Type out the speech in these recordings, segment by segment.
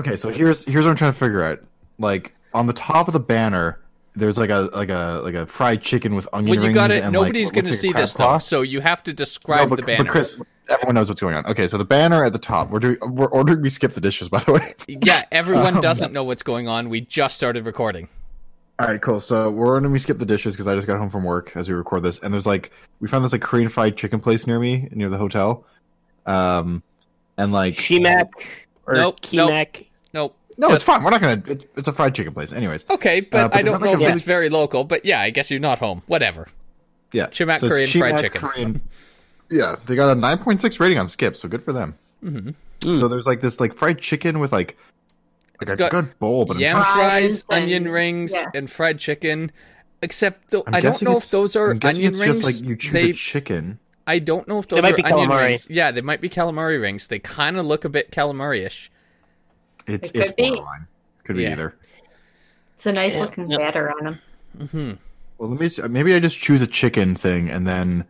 Okay, so here's here's what I'm trying to figure out. Like on the top of the banner, there's like a like a like a fried chicken with onion When you rings. got it, and, nobody's like, going to like see this crab though. So you have to describe No, but, the banner. but Chris, everyone knows what's going on. Okay, so the banner at the top. We're doing we're ordering. We skip the dishes, by the way. yeah, everyone Um, doesn't know what's going on. We just started recording. All right, cool. So we're ordering. We skip the dishes because I just got home from work as we record this, and there's like we found this like Korean fried chicken place near me near the hotel. Um, and like Shimak or Nope, nope. Kimak. Nope. No, Just- it's fine. We're not gonna. It's, it's a fried chicken place, anyways. Okay, but, Uh, but I don't know like if a it's very local. But yeah, I guess you're not home. Whatever. Yeah, Chimak it's Korean fried chicken. Korean- yeah, they got a 9.6 rating on Skip, so good for them. Mhm. So there's like this like fried chicken with like like It's a got good bowl, but Yam fries, and- onion rings, yeah. and fried chicken. Except though, I'm I don't know if those are I'm guessing onion it's rings. just like you choose they, a chicken. I don't know if those They might are be onion calamari. rings. Yeah, they might be calamari rings. They kind of look a bit calamari-ish. It's It could it's be. borderline. Could be Yeah. either. It's a nice Yeah. looking Yeah. batter on them. hmm Well, let me maybe I just choose a chicken thing and then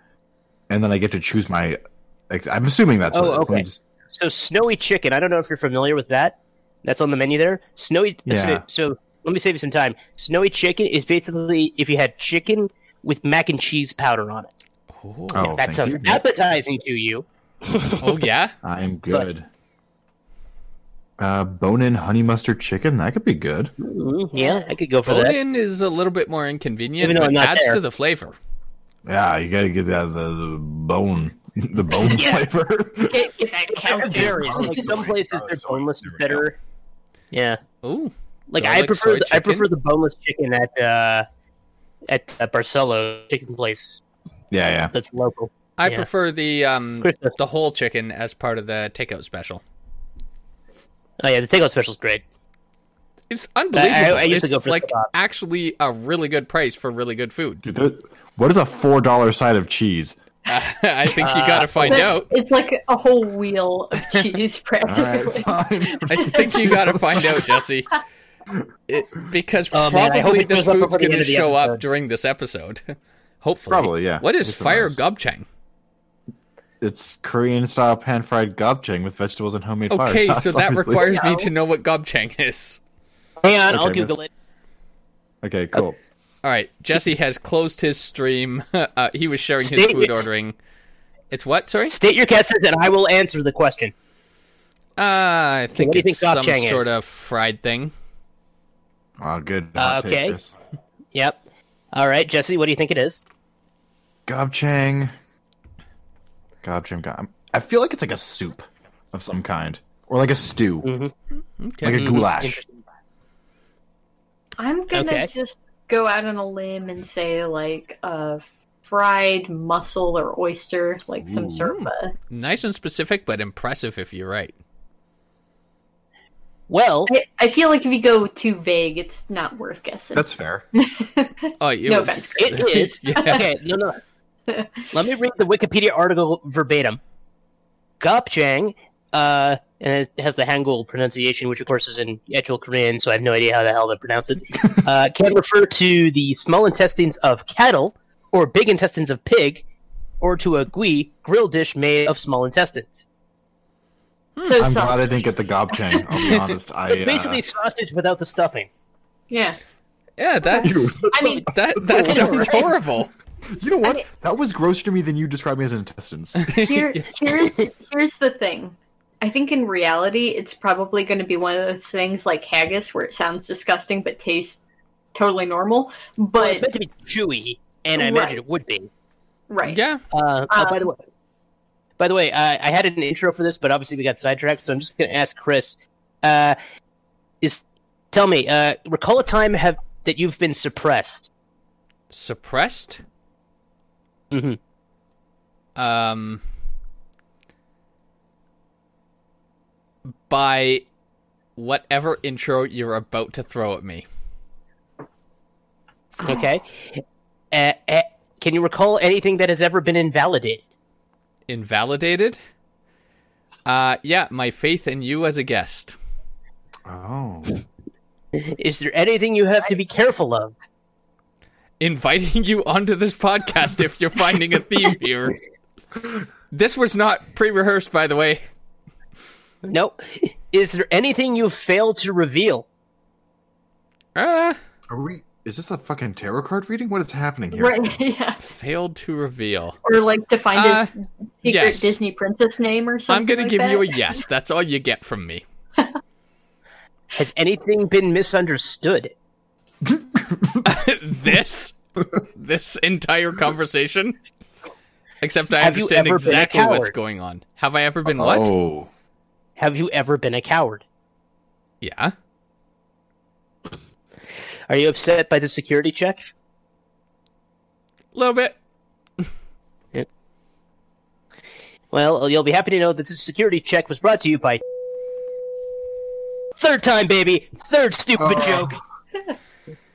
and then I get to choose my. ex- I'm assuming that's Oh, what it is. Let me okay. just- So snowy chicken. I don't know if you're familiar with that. That's on the menu there. Snowy. Yeah. So, so let me save you some time. Snowy chicken is basically if you had chicken with mac and cheese powder on it. Oh, that sounds you. appetizing to you. oh yeah. I'm good. Uh, bone-in honey mustard chicken. That could be good. Mhm, Yeah, I could go for that. Bone-in is a little bit more inconvenient, Even though but adds there. to the flavor. Yeah, you got to get that the, the bone, the bone Yeah. flavor. Get, get that It calcium. Like some places their boneless There is we go. better. Yeah, Ooh, like I I like prefer the, I prefer the boneless chicken at uh at uh, Barcelo chicken place Yeah, yeah. that's local. I Yeah. prefer the um Christmas. the whole chicken as part of the takeout special. Oh yeah, the takeout special's great. It's unbelievable. I- I used to it's go for like kebab. actually a really good price for really good food. Dude, what is a four dollar side of cheese? I think you got to uh, find But out. It's like a whole wheel of cheese, practically. fine. I think you got to find out, Jesse. It, because Oh, I hope probably it this food's going to end of the show up during this episode. Hopefully. Probably, yeah. What is It's fire nice. gopchang? It's Korean style pan fried gopchang with vegetables and homemade fire Okay, so that obviously. requires me to know what gopchang is. Hang on, Okay, I'll miss. Google it. Okay, cool. All right, Jesse has closed his stream. Uh, he was sharing his State- food ordering. It's what? Sorry. State your guesses, and I will answer the question. Uh, I think what do you it's think some gopchang sort is? of fried thing. Oh, good. Uh, hot take, okay. Yep. All right, Jesse, what do you think it is? Gopchang. Gopchang. Gob- I feel like it's like a soup of some kind, or like a stew, Mm-hmm. Okay. like a Mhm. goulash. I'm gonna Okay. just go out on a limb and say like a fried mussel or oyster, like some sort of a. Nice and specific, but impressive if you're right. Well, I, I feel like if you go too vague, it's not worth guessing. That's fair. Oh, you No offense, it is. yeah. Okay, no, no. Let me read the Wikipedia article verbatim. Gopchang, uh, and it has the Hangul pronunciation, which of course is in actual Korean, so I have no idea how the hell to pronounce it. Uh, can refer to the small intestines of cattle, or big intestines of pig, or to a gui grill dish made of small intestines. so I'm it's glad I didn't get the gopchang. I'll be honest. I It's uh, basically sausage without the stuffing. Yeah, Yeah, that I mean, that That's that sounds horrible. You know what? mean- that was grosser to me than you described me as intestines. here, here's here's the thing. I think in reality, it's probably going to be one of those things like haggis, where it sounds disgusting but tastes totally normal. Well, it's meant to be chewy, and I Right. imagine it would be. right, Yeah. Uh, oh, by the Um, way, by the way, I, I had an intro for this, but obviously we got sidetracked. So I'm just going to ask Chris. Uh, is tell me, uh, recall a time have that you've been suppressed. Suppressed. Hmm Um. By whatever intro you're about to throw at me. Okay. Uh, uh, can you recall anything that has ever been invalidated? Invalidated. Uh, yeah, my faith in you as a guest. oh, Is there anything you have to be careful of? Inviting you onto this podcast if you're finding a theme here. This was not pre rehearsed, by the way. Nope. Is there anything you've failed to reveal? Uh, Are we? Is this a fucking tarot card reading? What is happening here? Right, yeah. failed to reveal. Or like to find Uh, his secret yes. Disney princess name or something. I'm gonna give that. you a yes. That's all you get from me. Has anything been misunderstood? this, this entire conversation. Except I Have you understand ever been a exactly what's coward? going on. Have I ever been what? Oh, Have you ever been a coward? Yeah. Are you upset by the security check? A little bit. Well, you'll be happy to know that this security check was brought to you by. Third time, baby! Third stupid Oh. joke!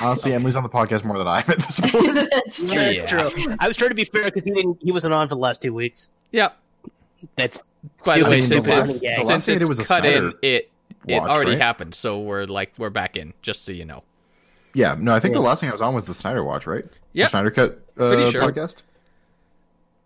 Honestly, Emily's on the podcast more than I am at this point. That's true. Yeah. True. I was trying to be fair because he didn't. He wasn't on for the last two weeks. Yep. That's By the way, Stupid since running it's. The since thing I was cut in, it it watch, already right? happened. So we're like we're back in. Just so you know. yeah, no, I think Yeah. the last thing I was on was the Snyder Watch, right? Yep. The Snyder Cut uh, sure. podcast.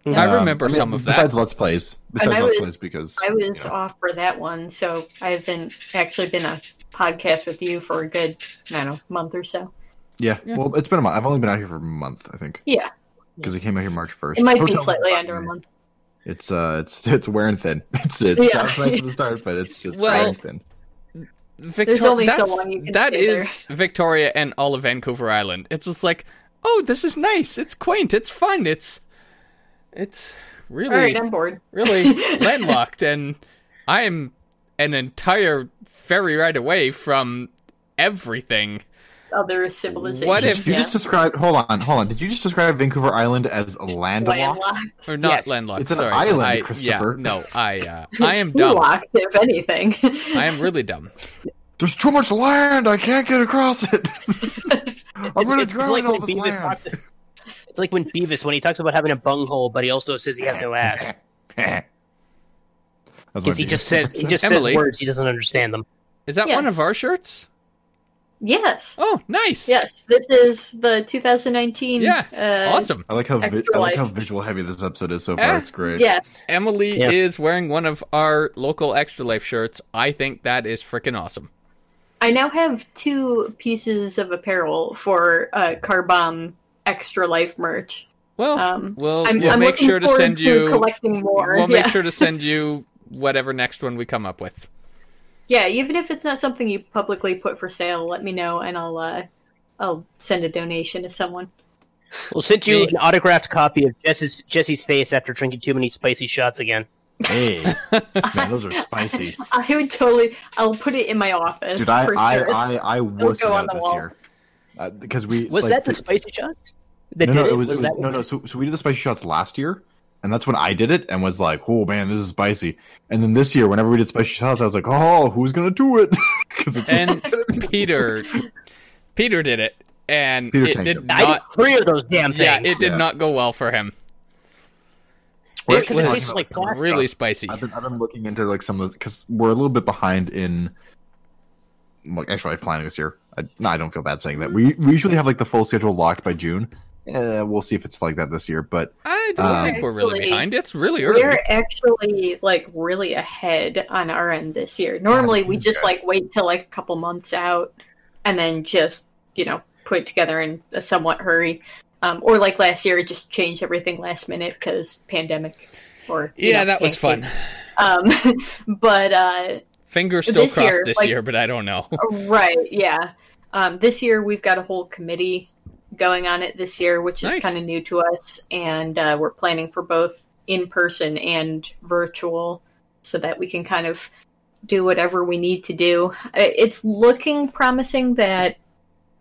I Um, remember I mean, some of that. Besides Let's Plays, besides I Let's was- Plays, because I was you know, off for that one, so I haven't actually been a podcast with you for a good, I don't know, month or so. Yeah, Yeah. Well, it's been a month. I've only been out here for a month, I think, Yeah, because it came out here March first. it might be slightly under a month. It's uh, it's it's wearing thin. It's it Yeah. sounds nice at the start, but it's it's Well, wearing thin. Victor- only so long you can that stay there. is Victoria and all of Vancouver Island. It's just like, oh, this is nice. It's quaint. It's fun. It's it's really All right, I'm bored. really landlocked, and I am an entire ferry ride away from everything. Other civilizations. What Did if- you yeah. just describe? Hold on, hold on. Did you just describe Vancouver Island as landlocked? landlocked? Or not Yes. landlocked. It's an sorry. island, I, Christopher. Yeah, no, I uh, I am dumb. locked, if anything. I am really dumb. There's too much land. I can't get across it. I'm gonna it's drown like all when this Beavis land. talks- It's like when Beavis, when he talks about having a bunghole, but he also says he has no ass. That's Because my he just says he just Emily. says words he doesn't understand them. Is that one of our shirts? Yes. Oh, nice. Yes, this is the 2019. Yeah. uh, awesome. I like how vi- I like how visual heavy this episode is so far. Eh, It's great. Yeah, Emily Yeah. is wearing one of our local Extra Life shirts. I think that is freaking awesome. I now have two pieces of apparel for uh, Car Bomb Extra Life merch. Well, Um, we'll, I'm, we'll I'm make sure to forward send you. collecting more. We'll yeah. make sure to send you whatever next one we come up with. Yeah, even if it's not something you publicly put for sale, let me know and I'll uh, I'll send a donation to someone. We'll send you an autographed copy of Jesse's Jesse's face after drinking too many spicy shots again. Hey, man, those are spicy. I would totally. I'll put it in my office. Dude, I for I, sure. I I wussed go on out this wall. year uh, because we Was like, that the spicy shots? That no no it? it was, it was that no no so so we did the spicy shots last year. And that's when I did it and was like, "Oh man, this is spicy." And then this year, whenever we did spicy shots, I was like, "Oh, who's gonna do it?" Because it's And Peter, Peter did it, and Peter it tanked did it. I did not. three of those damn things. Yeah, it did Yeah. not go well for him. We're It was talking tastes about like some of this plastic. Really spicy. I've been I've been looking into like some of because we're a little bit behind in like extra life planning this year. I, no, I don't feel bad saying that. We we usually have like the full schedule locked by June. Eh, we'll see if it's like that this year. But I don't Um, think we're really Actually, behind. It's really early. We're actually like really ahead on our end this year. Normally, we just like wait till like a couple months out and then just you know put it together in a somewhat hurry. Um, or like last year, just change everything last minute because pandemic. Or yeah, know, that was fun. Um, but uh, Fingers still This crossed year, this like- year, but I don't know. right, yeah. Um, this year we've got a whole committee going on it this year, which is Nice. kind of new to us, and uh, we're planning for both in person and virtual, so that we can kind of do whatever we need to do. It's looking promising that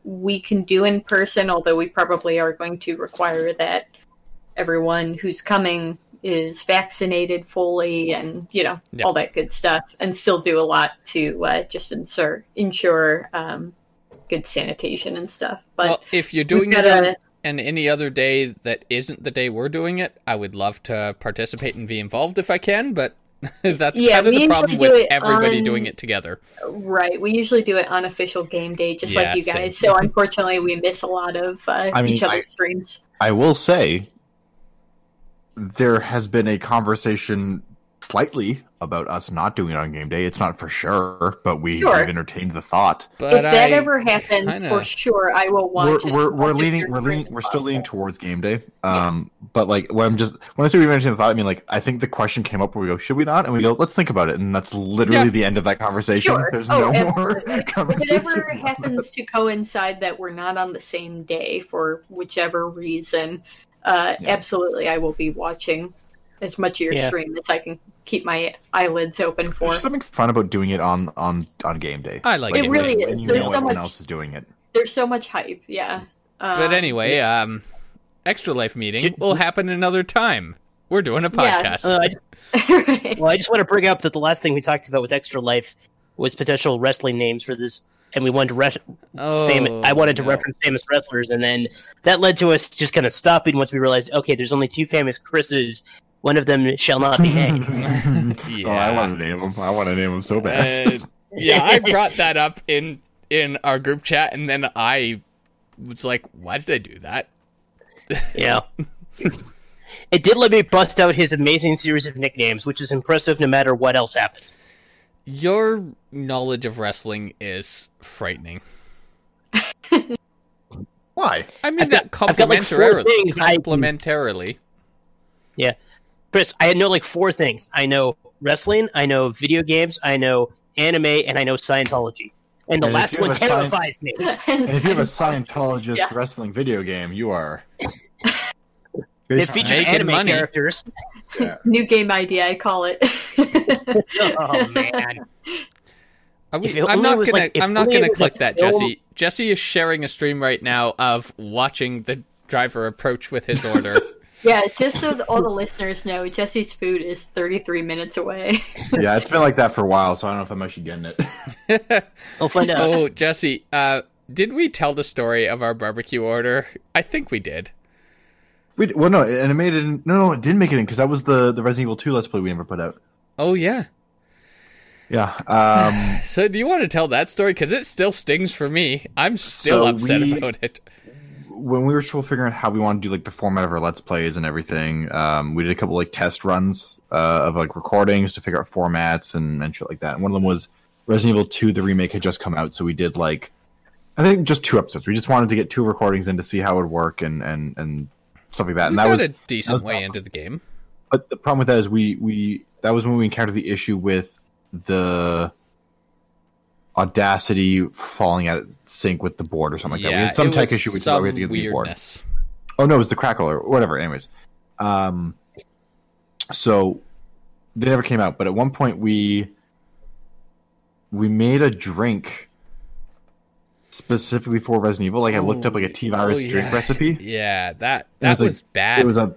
we can do in person, although we probably are going to require that everyone who's coming is vaccinated fully and you know all that good stuff, and still do a lot to uh, just ensure ensure um, good sanitation and stuff. But well, if you're doing it gotta- on, and any other day that isn't the day we're doing it, I would love to participate and be involved if I can. But that's Yeah, kind of the problem usually do with everybody on- doing it together. Right. We usually do it on official game day, just Yeah, like you same. guys. So unfortunately, we miss a lot of uh, I mean, each other's I- streams. I will say there has been a conversation slightly about us not doing it on game day. It's not for sure, but we Sure. have entertained the thought. But if that I ever happens, kinda- for sure, I will watch. We're we're, we're much leaning we're leaning we're still leaning towards game day. Um, but like when I'm just when I say we mentioned the thought, I mean like I think the question came up where we go, should we not? And we go, let's think about it, and that's literally Yeah. the end of that conversation. Sure. There's oh, no more absolutely. If it conversation. ever happens to coincide that we're not on the same day for whichever reason, uh, Yeah. absolutely, I will be watching as much of your Yeah. stream as I can keep my eyelids open for. There's something fun about doing it on on on game day. I like It it. really when is. you There's know so everyone much- else is doing it. There's so much hype, yeah. Um, But anyway, um, extra life meeting Should- will happen another time. We're doing a Yeah. podcast. Uh, I, right. well, I just want to bring up that the last thing we talked about with Extra Life was potential wrestling names for this, and we wanted to re- oh, fam- I wanted to no. reference famous wrestlers, and then that led to us just kind of stopping once we realized, okay, there's only two famous Chris's. One of them shall not be named. Oh, I want to name him. I want to name him so bad. Uh, yeah, I brought that up in in our group chat, and then I was like, "Why did I do that?" yeah. it did let me bust out his amazing series of nicknames, which is impressive no matter what else happened. Your knowledge of wrestling is frightening. Why? I mean I've got- that I've got, like, four complimentarily. things I can- Complimentarily. Chris, I know like four things. I know wrestling, I know video games, I know anime, and I know Scientology. And the And if last one a Scient- terrifies me. And if you have a Scientologist Yeah. wrestling video game, you are. It features anime money. characters. New game idea, I call it. oh man. Are we, If it I'm not gonna. like- I'm not gonna click that, film- Jesse. Jesse is sharing a stream right now of watching the driver approach with his order. Yeah, just so all the listeners know, Jesse's food is 33 minutes away. yeah, it's been like that for a while, so I don't know if I'm actually getting it. We'll find out. oh, Jesse, uh, did we tell the story of our barbecue order? I think we did. We, well, no, and it made it. In, no, no, it didn't make it in because that was the the Resident Evil Two Let's Play we never put out. Oh yeah. Yeah. Um, So do you want to tell that story? Because it still stings for me. I'm still So upset we- about it. When we were still figuring out how we want to do like the format of our Let's Plays and everything, um, we did a couple like test runs uh, of like recordings to figure out formats and, and shit like that. And one of them was Resident Evil Two, the remake had just come out, so we did like I think just two episodes. We just wanted to get two recordings in to see how it would work and and and stuff like that. And that was a decent that was way into the game. But the problem with that is we we that was when we encountered the issue with the Audacity falling out of sync with the board or something like that. We had some tech issue with we had to get the board. Oh no, it was the crackle or whatever. Anyways, um, so they never came out. But at one point we we made a drink specifically for Resident Evil. Like I looked up like a T virus Oh, drink recipe. Yeah, that It was that like- was bad. It was a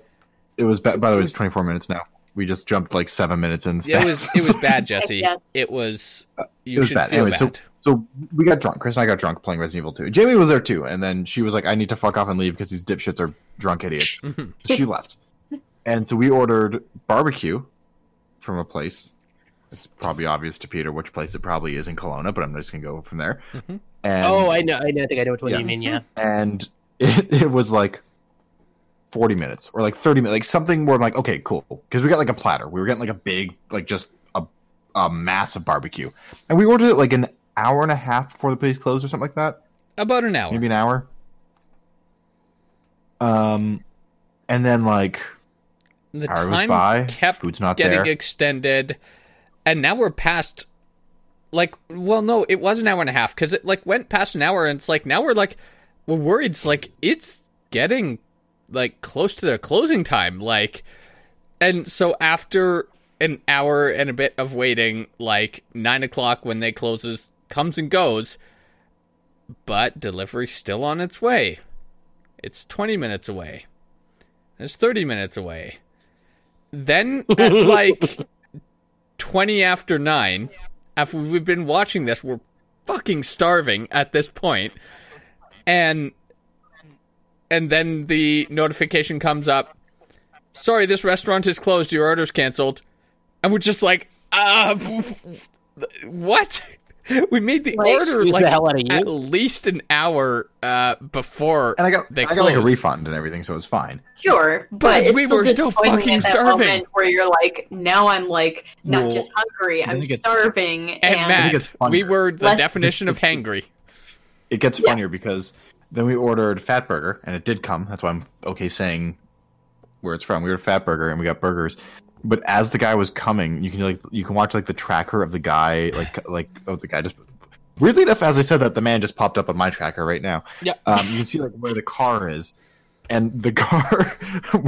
it was ba- by the way it's twenty four minutes now. We just jumped like seven minutes in. it was it was bad, Jesse. Yes. It was. You it was should bad. feel Anyway, so bad. so we got drunk. Chris and I got drunk playing Resident Evil 2. Jamie was there too, and then she was like, "I need to fuck off and leave because these dipshits are drunk idiots." Mhm. so she left, and so we ordered barbecue from a place. It's probably obvious to Peter which place it probably is in Kelowna, but I'm just gonna go from there. Mhm. And oh, I know. I know. I think I know which one Yeah. you mean. Yeah. and it, it was like 40 minutes or like 30 minutes, like something where I'm like, okay, cool. Because we got like a platter. We were getting like a big, like just a, a massive barbecue. And we ordered it like an hour and a half before the place closed or something like that. About an hour. Maybe an hour. Um, and then like the hour time by, kept food's not getting there. extended, and now we're past. Like, well, no, it was an hour and a half because it like went past an hour, and it's like now we're like we're worried. It's like it's getting like close to their closing time. Like, and so after an hour and a bit of waiting, like nine o'clock when they closes comes and goes, but delivery's still on its way. It's twenty minutes away. It's thirty minutes away. then at like 20 after 9, after we've been watching this, we're fucking starving at this point. And and then the notification comes up. Sorry, this restaurant is closed. Your order's canceled. And we're just like, uh, what? We made the Like, order like the hell out of at least an hour uh, before And I got they I got like a refund and everything, so it was fine. Sure, but, But it's we were still fucking starving. moment Where you're like, now I'm like not Well, just hungry, I I'm starving, and, and, mad. it's funnier. We were the Less- definition of hangry. It gets Yeah. funnier because then we ordered Fat Burger, and it did come. That's why I'm okay saying where it's from. We ordered Fat Burger, and we got burgers. But as the guy was coming, you can like you can watch like the tracker of the guy, like like oh the guy just. Weirdly enough, as I said that, the man just popped up on my tracker right now. Yeah. Um, you can see like where the car is, and the car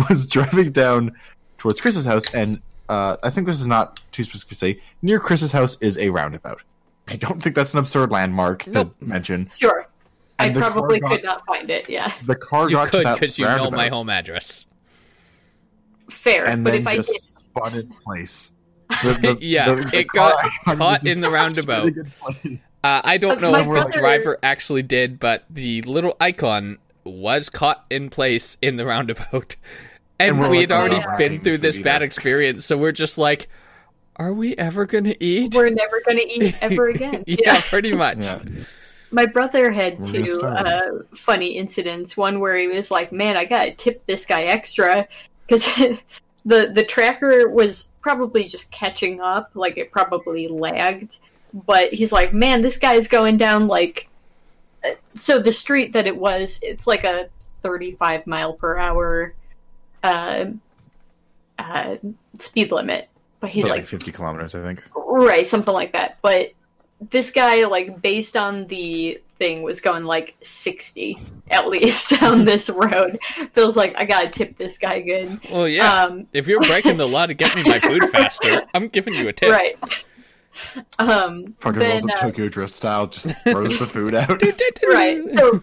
was driving down towards Chris's house, and uh, I think this is not too specific to say. Near Chris's house is a roundabout. I don't think that's an absurd landmark to mention. sure, I And the probably got- could not find it. Yeah, The car You got could because you know my home address. fair. and but then if I just did, spun in place. The- the- Yeah, the- the it car got icon caught in the roundabout. in. Uh, I don't Uh, know my if the driver actually did, but the little icon was caught in place in the roundabout. And, And we're we like, had already "Oh, been not through this bad either." experience, so we're just like, are we ever going to eat? we're never going to eat ever again. yeah, pretty much. Yeah. My brother had We're two uh, funny incidents. One where he was like, "Man, I gotta tip this guy extra," because the the tracker was probably just catching up. Like it probably lagged, but he's like, "Man, this guy's going down like." uh, So the street that it was, it's like a thirty-five mile per hour uh, uh, speed limit. But he's like like 50 kilometers, I think. Right, something like that. But this guy, like, based on the thing, was going like 60 at least down this road. Feels like I gotta tip this guy good. Well, yeah. Um, if you're breaking the law to get me my food faster, I'm giving you a tip. right. Um, Fucking then, rolls up uh, Tokyo Drift style, just throws the food out. right. So,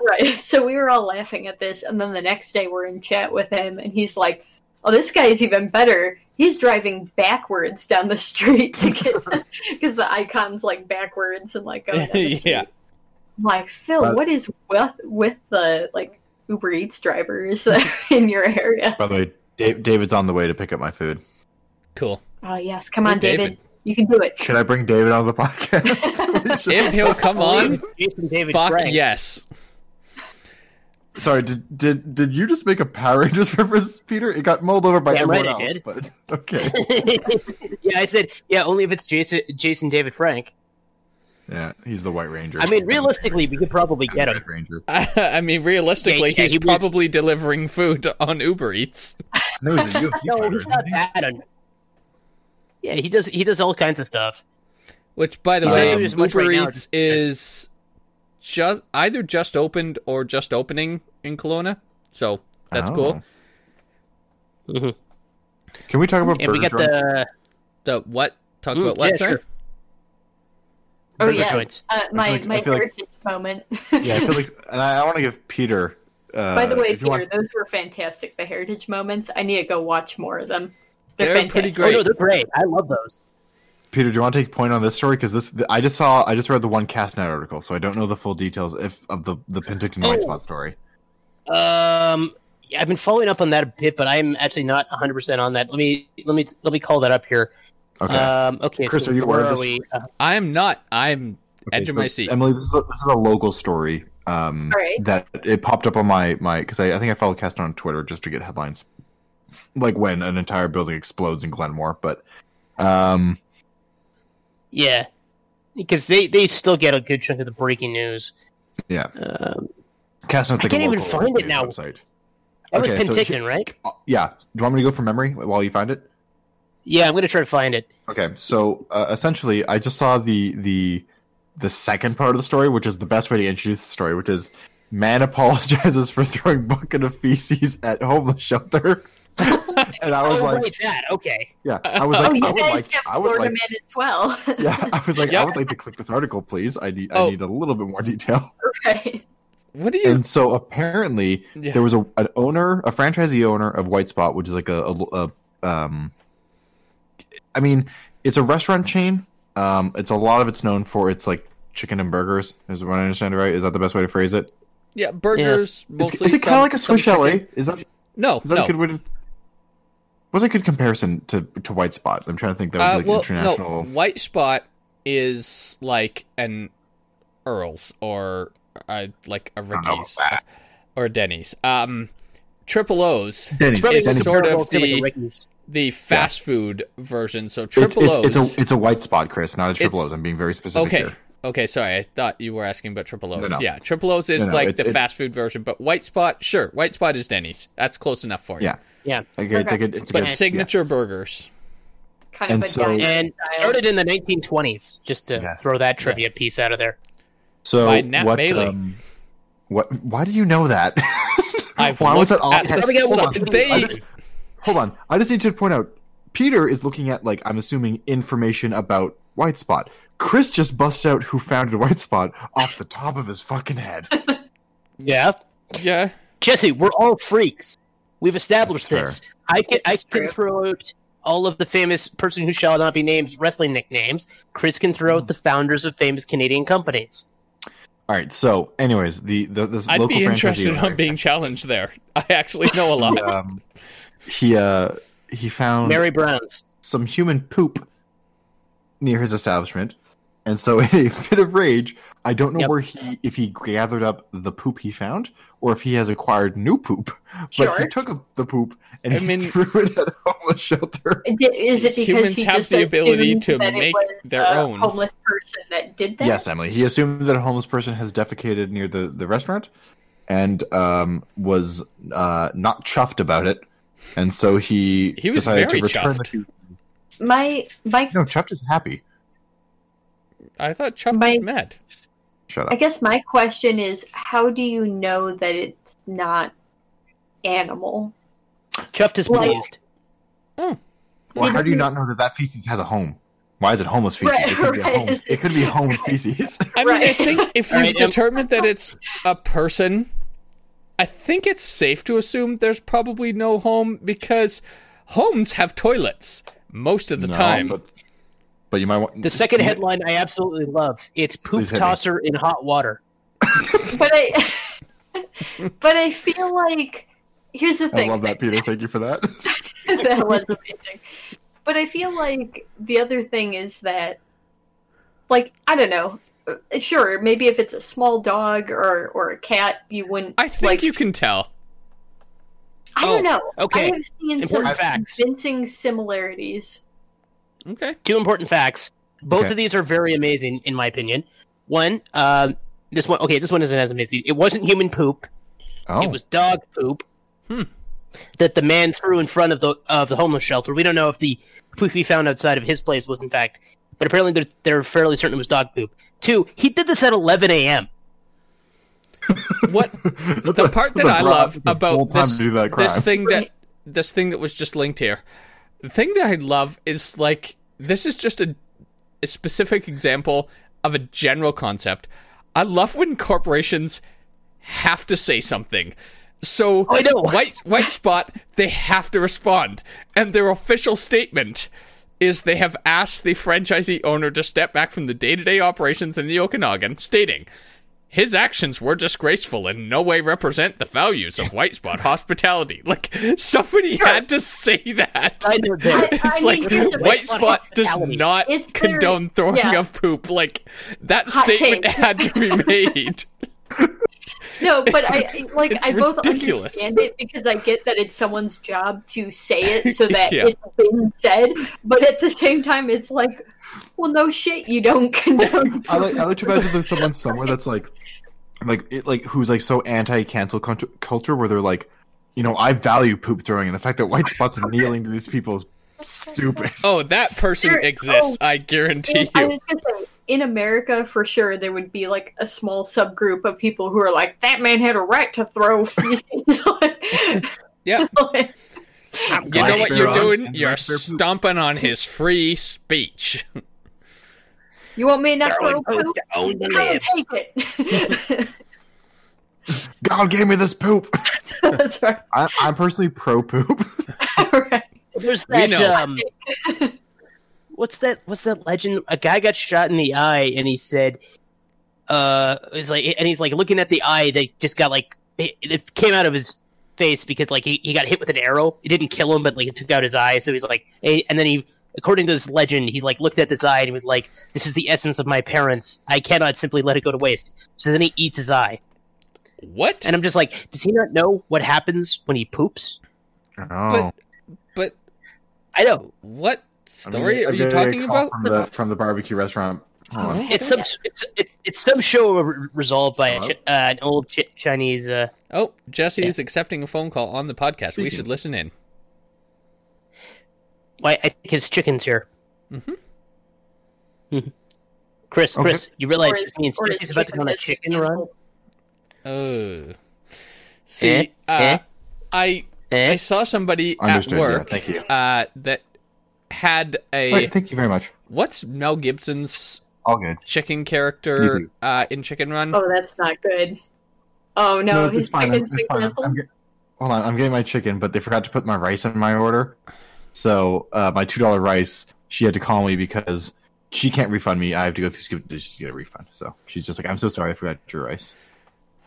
right. So we were all laughing at this, and then the next day we're in chat with him, and he's like, "Oh, this guy is even better. He's driving backwards down the street to get because the icon's like backwards and like going down the street." Yeah. I'm like Phil, But- what is with with the like Uber Eats drivers in your area? By the way, Dave, David's on the way to pick up my food. Cool. Oh yes, come Hey, on, David. David. you can do it. Should I bring David on the podcast? If he'll come on, Jason David fuck Frank. yes. Sorry, did did did you just make a Power Rangers reference, Peter? It got mulled over by Damn everyone right else, did. but okay. yeah, I said yeah. Only if it's Jason Jason David Frank. Yeah, he's the White Ranger. I mean, realistically, we could probably get him. Ranger. I mean, realistically, Yeah, yeah, he's he was- probably delivering food on Uber Eats. No, he's a No, he's not isn't he? that. Yeah, he does. He does all kinds of stuff. Which, by the He's way, not doing as much Uber right now, Eats just- is just either just opened or just opening in Kelowna. So that's Oh. cool. Mhm. Can we talk about And we burger got joints? the The what? Talk Mm, about what? yeah, sorry? sure. Oh burger yeah, joints. uh, my like- my feel like- heritage moment. Yeah, I feel like, and I, I want to give Peter. Uh, By the way, Peter, want- those were fantastic. The heritage moments. I need to go watch more of them. They're, They're pretty fantastic. Oh great. no, they're great. I love those. Peter, do you want to take a point on this story? Because this, I just saw, I just read the one Castanet article, so I don't know the full details if of the the Penticton White Oh. Spot story. Um, yeah, I've been following up on that a bit, but I'm actually not 100 percent on that. Let me let me let me call that up here. Okay, Um, okay, Chris, so are you aware of this? Uh, I am not. I'm Okay, edge of my seat. Emily, this is a, this is a local story. Um, All right. that it popped up on my my because I, I think I follow Cast on Twitter just to get headlines, like when an entire building explodes in Glenmore. But um, yeah, because they they still get a good chunk of the breaking news. yeah, Um, Castanet's like I can't a even find it now. Website. that was Okay, so Penticton, he- right? Uh, yeah, do you want me to go from memory while you find it? Yeah, I'm gonna try to find it. Okay, so uh, essentially, I just saw the the the second part of the story, which is the best way to introduce the story, which is man apologizes for throwing bucket of feces at homeless shelter, and I was oh, like, right, that okay. yeah, I was Oh, like, you I would guys like, have I would Florida like, Man as well. yeah, I was like, I would like to click this article, please. I need, Oh. I need a little bit more detail. right. What do you? And so apparently, Yeah. there was a an owner, a franchisee owner of White Spot, which is like a, a, a um, I mean, it's a restaurant chain. Um, it's a lot of it's known for its like chicken and burgers. Is what I understand right? Is that the best way to phrase it? Yeah, burgers It's, mostly. is it kind of like a some Swiss chalet? Is that is No, Is that no. a good way to? What's a good comparison to to White Spot? I'm trying to think that would Uh, be like well, international. no. White Spot is like an Earl's or uh, like a don't know about Ricky's that. or Denny's. Um, Triple O's, Denny's. It's probably It's Denny's. sort of comparable like, the- Ricky's. the fast food version. So It's, Triple it's, O's. it's a it's a White Spot, Chris, not a Triple O's. I'm being very specific okay. here. Okay, sorry. I thought you were asking about Triple O's. No, no. Yeah, Triple O's is No, no, like the it- fast food version, but White Spot, sure, White Spot is Denny's. That's close enough for you. Yeah. Yeah. Okay, it's a good. It's a But good, signature burgers. Kind And of a so- And started in the 1920s, just to Yes. throw that trivia piece out of there. So by Nat what? Bailey. Um, what? Why do you know that? I've why was that looked all? at Hold on. they- I just- hold on. I just need to point out. Peter is looking at like I'm assuming information about White Spot. Chris just busts out who founded White Spot off the top of his fucking head. Yeah. Yeah. Jesse, we're all freaks. We've established Fair. this. I can I can throw out all of the famous person who shall not be named wrestling nicknames. Chris can throw out the founders of famous Canadian companies. All right. So, anyways, the, the this I'd local be interested franchisee on being challenged there. I actually know a he, lot. um, he uh he found Mary Brown's. some human poop near his establishment. And so in a fit of rage, I don't know Yep. where he if he gathered up the poop he found or if he has acquired new poop. But he took up the poop and I he mean- threw it at a homeless shelter. Is it because Humans he have just the ability to make their own. homeless person that did that? Yes, Emily. He assumed that a homeless person has defecated near the, the restaurant and um, was uh, not chuffed about it. And so he, He was decided very to return chuffed. the poop. My my No, chuffed is happy. I thought Chuck My- was mad. Shut I guess my question is how do you know that it's not animal? Chuffed is Like- pleased. Well, how do you not know that that feces has a home? Why is it homeless feces? Right, it could be a right. home. It could be home feces. I mean, I think if you've right, um, determined that it's a person, I think it's safe to assume there's probably no home because homes have toilets most of the No, time. but, but you might want The second headline I absolutely love. It's poop Please hit me. tosser in hot water. But I but I feel like here's the thing. I love that, Peter. Thank you for that. that was amazing. But I feel like the other thing is that, like, I don't know. uh, Sure, maybe if it's a small dog or or a cat, you wouldn't. I think like, you can tell. I don't Oh, know. okay. I have seen Important some facts. convincing similarities. Okay. Two important facts. Both Okay. of these are very amazing, in my opinion. One, um, this one. Okay, this one isn't as amazing. It wasn't human poop. Oh, It was dog poop. Hmm. That the man threw in front of the of the homeless shelter. We don't know if the poop he found outside of his place was in fact, but apparently they're they're fairly certain it was dog poop. Two, he did this at 11 a.m. What That's the a- part that I love about this, to do that crime. this thing that this thing that was just linked here, the thing that I love is like this is just a, a specific example of a general concept. I love when corporations have to say something. So oh, I know. White White Spot, they have to respond, and their official statement is they have asked the franchisee owner to step back from the day-to-day operations in the Okanagan, stating. His actions were disgraceful and no way represent the values of White Spot hospitality. Like somebody had to say that. I know that. I- It's I like mean, White. Spot does not It's very- condone throwing yeah. of poop. Like that Hot statement take. had to be made. No, but I I- like It's I both ridiculous. understand it because I get that it's someone's job to say it so that Yeah. it's been said, but at the same time, it's like, well, no shit, you don't condone. I like I like to imagine there's someone somewhere that's like, like it, like who's like so anti cancel culture where they're like, you know, I value poop throwing, and the fact that White Spot's kneeling to these people is stupid. Oh, that person There- exists. oh, I guarantee I you. was gonna say, in America, for sure, there would be like a small subgroup of people who are like, "That man had a right to throw feces." like, Yeah. like, I'm You know what you're you're on. doing? You're like stomping on his free speech. you want me to not throw poop? poop to own the I'll libs. take it. God gave me this poop. That's right. I, I'm personally pro poop. right. There's that. Um, what's that? What's that legend? A guy got shot in the eye, and he said, "Uh, it's like," and he's like looking at the eye that just got like it, it came out of his face because like he, he got hit with an arrow. It didn't kill him, but like it took out his eye. So he's like, hey, and then he. According to this legend, he like looked at this eye and he was like, "This is the essence of my parents. I cannot simply let it go to waste." So then he eats his eye, What? and I'm just like, "Does he not know what happens when he poops?" Oh, But I know what I'm story are you talking about? from the from the barbecue restaurant? Hold it's some it's it's, it's some show resolved by a Chi- uh, an old Chi- Chinese. Uh, Oh, Jesse is accepting a phone call on the podcast. We should listen in. why I think his chicken's here. Mhm. Mhm. Chris, Okay. Chris, you realize Or this means He's about to go on a chicken run? Oh. See, Eh? uh, Eh? I I Eh? saw somebody Understood. at Yeah, work thank you. uh, that had a Right, thank you very much. what's Mel Gibson's All good. chicken character uh, in Chicken Run? Oh, that's not good. Oh no, it's his fine. chicken's It's fine. I'm get- hold on, I'm getting my chicken, but they forgot to put my rice in my order. So uh, my two dollar rice, she had to call me because she can't refund me. I have to go through Skip Dishes to get a refund. So she's just like, "I'm so sorry, I forgot your rice."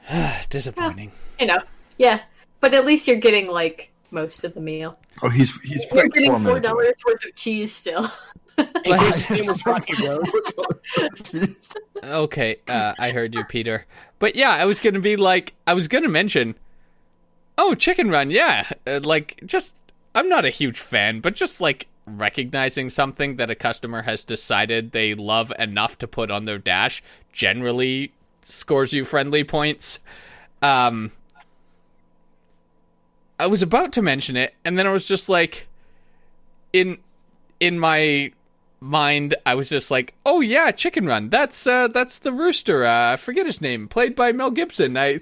Disappointing. You know, yeah, but at least you're getting like most of the meal. Oh, he's he's You're getting four four minutes away. dollars worth of cheese still. And Chris' name was Rocky Road. Jeez. Okay, uh, I heard you, Peter. But yeah, I was gonna be like, I was gonna mention, oh, Chicken Run, yeah, uh, like just, I'm not a huge fan, but just like recognizing something that a customer has decided they love enough to put on their dash generally scores you friendly points. Um, I was about to mention it, and then I was just like, in in my mind, I was just like, "Oh yeah, Chicken Run. That's uh, that's the rooster. Uh, I forget his name, played by Mel Gibson." I,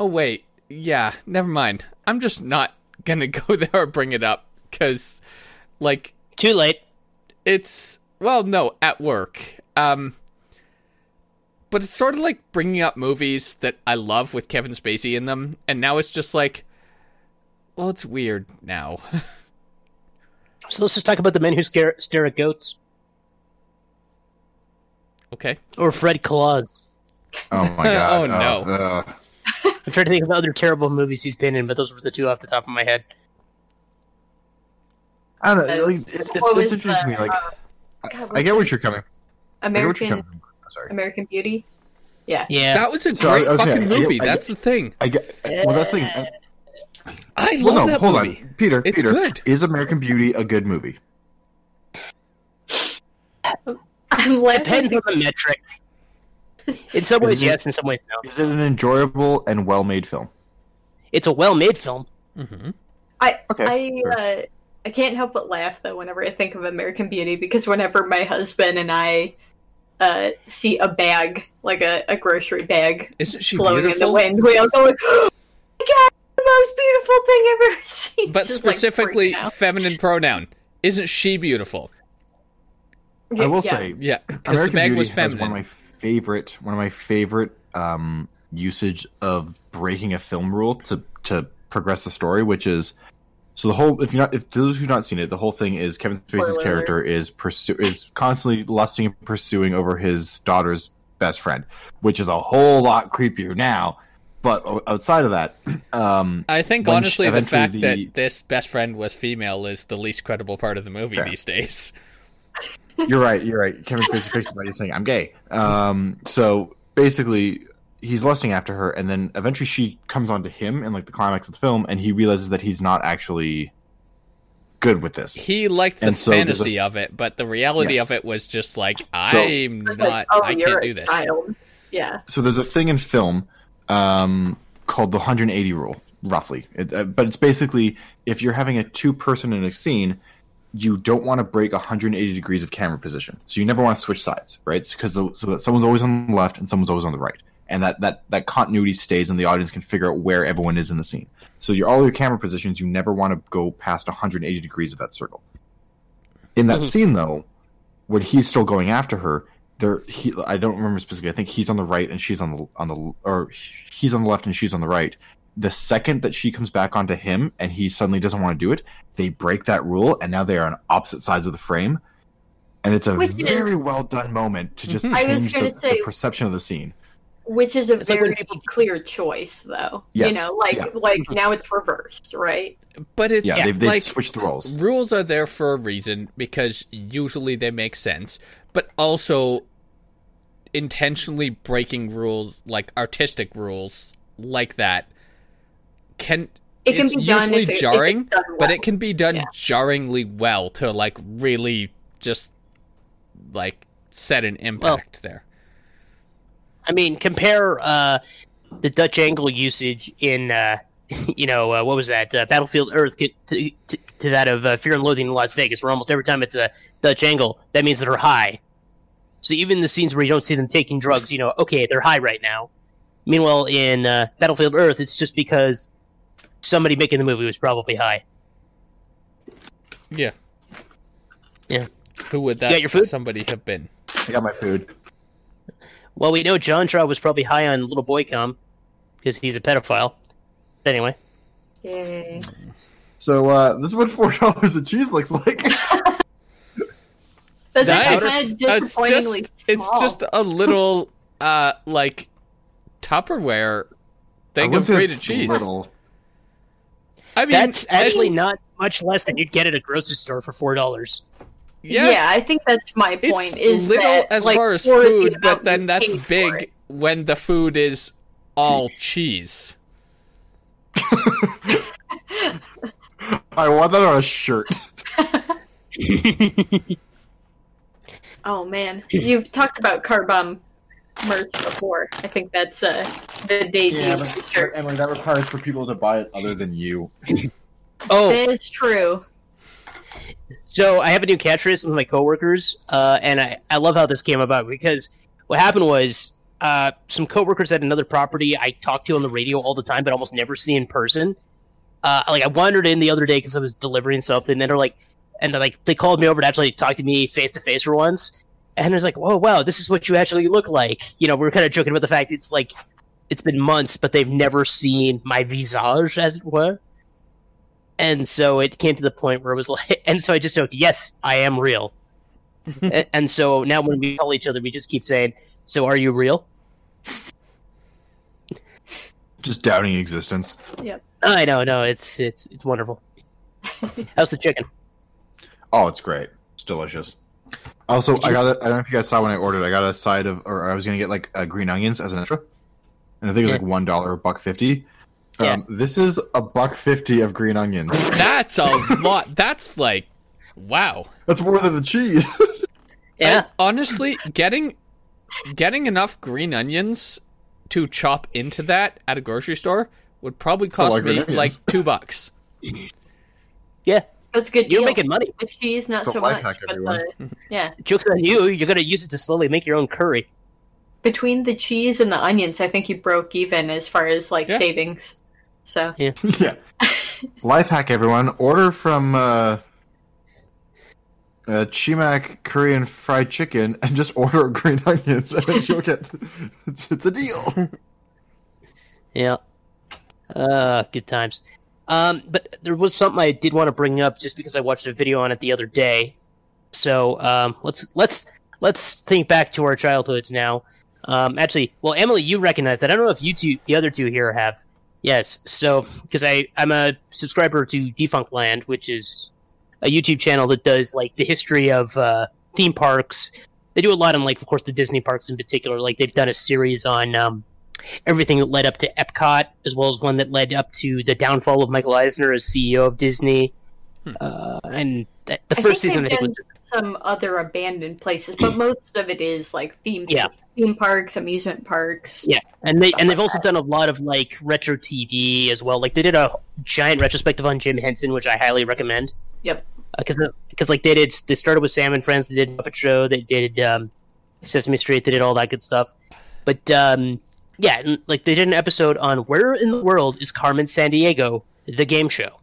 oh wait, yeah, never mind. I'm just not gonna go there or bring it up because, like, Too late. it's well, no, at work. Um, but it's sort of like bringing up movies that I love with Kevin Spacey in them, and now it's just like, well, it's weird now. So let's just talk about the men who scare, stare at goats, okay. or Fred Claus. Oh my god. Oh, no. uh, I'm trying to think of other terrible movies he's been in, but those were the two off the top of my head. I don't know. Like, it's, it's, it's interesting to me. the, Like, uh, I, God, I get what you're coming. I get what you're American coming. sorry. American Beauty. Yeah. Yeah. That was a So I- great I was fucking saying, I- movie. I- That's the thing. I get. Well, that's the thing. I love Well, no, that hold movie. on, Peter. It's Peter, good. is American Beauty a good movie? I'm laughing. Depends on the metric. In some ways, it- yes. In some ways, no. Is it an enjoyable and well-made film? It's a well-made film. hmm I Okay, I sure. uh, I can't help but laugh though whenever I think of American Beauty because whenever my husband and I uh, see a bag like a, a grocery bag Isn't she blowing in the wind, we all go like, "Oh my god, the most beautiful thing I've ever seen!" But Just, specifically, freaking out. feminine pronoun. Isn't she beautiful? I will Yeah. say, Yeah, because the American bag Beauty was feminine. one of my favorite, one of my favorite um, usage of breaking a film rule to to progress the story, which is so the whole. If you're not, if those who've not seen it, the whole thing is Kevin Spacey's Spoiler character is pursue is constantly lusting and pursuing over his daughter's best friend, which is a whole lot creepier now. But outside of that, um, I think honestly, the fact the- that this best friend was female is the least credible part of the movie Fair. these days. You're right. You're right. Kevin Spacey fixed it by just saying, "I'm gay." Um, so basically, he's lusting after her, and then eventually she comes onto him in like the climax of the film, and he realizes that he's not actually good with this. He liked the And so there's fantasy of it, but the reality Yes. of it was just like, I'm It's not. like, oh, I can't do this. child. Yeah. So there's a thing in film um, called the 180 rule, roughly. It, uh, but it's basically if you're having a two person in a scene, you don't want to break 180 degrees of camera position. So you never want to switch sides, right? Because so, that someone's always on the left and someone's always on the right, and that that that continuity stays, and the audience can figure out where everyone is in the scene. So your all your camera positions, you never want to go past 180 degrees of that circle. In that Mhm. scene, though, when he's still going after her, there he I don't remember specifically. I think he's on the right and she's on the on the or he's on the left and she's on the right. the second that she comes back onto him and he suddenly doesn't want to do it, they break that rule and now they are on opposite sides of the frame. And it's a Which is- very well done moment to just Mhm. I was change the, say- the perception of the scene. Which is a It's like very people- clear choice, though. Yes, You know, like yeah. like now it's reversed, right? But it's Yeah, they've, they've like switched the roles. rules are there for a reason because usually they make sense, but also intentionally breaking rules like artistic rules like that can It can it's be done usually if it, if jarring, it's but it can be done Yeah. jarringly well to like really just like set an impact there. I mean, compare uh, the Dutch angle usage in, uh, you know, uh, what was that? Uh, Battlefield Earth to, to, to that of uh, Fear and Loathing in Las Vegas, where almost every time it's a Dutch angle, that means that they're high. So even the scenes where you don't see them taking drugs, you know, okay, they're high right now. Meanwhile, in uh, Battlefield Earth, it's just because somebody making the movie was probably high. Yeah. Yeah. Who would that got your food? somebody have been? I got my food. Well, we know John Trout was probably high on Little Boy Cum because he's a pedophile. Anyway, Yay. So uh, this is what four dollars of cheese looks like. That's Nice. actually kind of It's disappointingly just, it's just a little uh like Tupperware I thing wouldn't of say grated cheese. Little. I mean, that's actually it's- not much less than you'd get at a grocery store for four dollars. yeah. yeah. I think that's my It's point. Is little that, as like, far as food, but then that's big when the food is all cheese. I want that on a shirt. Oh man, you've talked about car bomb merch before. I think that's uh, the debut shirt. Emily, that requires for people to buy it other than you. Oh, That is true. so I have a new catchphrase with my coworkers, uh, and I, I love how this came about because what happened was uh, some coworkers at another property I talk to on the radio all the time, but almost never see in person. Uh, like I wandered in the other day because I was delivering something, and they're like, and they're like, they called me over to actually talk to me face to face for once, and it's like, whoa, wow, this is what you actually look like. You know, we are kind of joking about the fact it's like it's been months, but they've never seen my visage, as it were. And so it came to the point where it was like, and so I just joked, yes, I am real. and, and so now when we call each other, we just keep saying, so are you real? Just doubting existence. Yep. I know, no, it's it's it's wonderful. How's the chicken? Oh, it's great. It's delicious. Also, I got. A, I don't know if you guys saw when I ordered. I got a side of, or I was gonna get like uh, green onions as an extra, and I think it was Yeah. like one dollar, a buck fifty. Yeah. Um, this is a buck fifty of green onions. That's a lot. That's like, wow. That's more than the cheese. Yeah, I- honestly, getting getting enough green onions to chop into that at a grocery store would probably cost me like two bucks. yeah, That's good. you're deal. making money. the cheese, not It's a so much. hack, But the, yeah, Jokes on you. You're gonna use it to slowly make your own curry. between the cheese and the onions, I think you broke even as far as like Yeah. savings. So yeah. yeah. Life hack, everyone. Order from uh, uh, Chimac Korean fried chicken and just order green onions, and you'll get. It's, it's a deal. Yeah. Uh, good times. Um, but there was something I did want to bring up just because I watched a video on it the other day. So um, let's let's let's think back to our childhoods now. Um, actually, well, Emily, you recognize that. I don't know if you two, the other two here, have. Yes. So because I I'm a subscriber to Defunctland, which is a YouTube channel that does like the history of uh, theme parks. They do a lot on like, of course, the Disney parks in particular. Like they've done a series on um, everything that led up to Epcot, as well as one that led up to the downfall of Michael Eisner as CEO of Disney. Hmm. Uh, and th- the I first think season, I they've think, was some other abandoned places, but most of it is like theme Yeah. theme parks, amusement parks. yeah, and they stuff and they've like also done a lot of like retro TV as well. Like they did a giant retrospective on Jim Henson, which I highly recommend. Yep. Because because like they did, they started with Sam and Friends. They did Muppet Show. They did um, Sesame Street. They did all that good stuff. But um, yeah, and, like they did an episode on where in the world is Carmen Sandiego, the game show.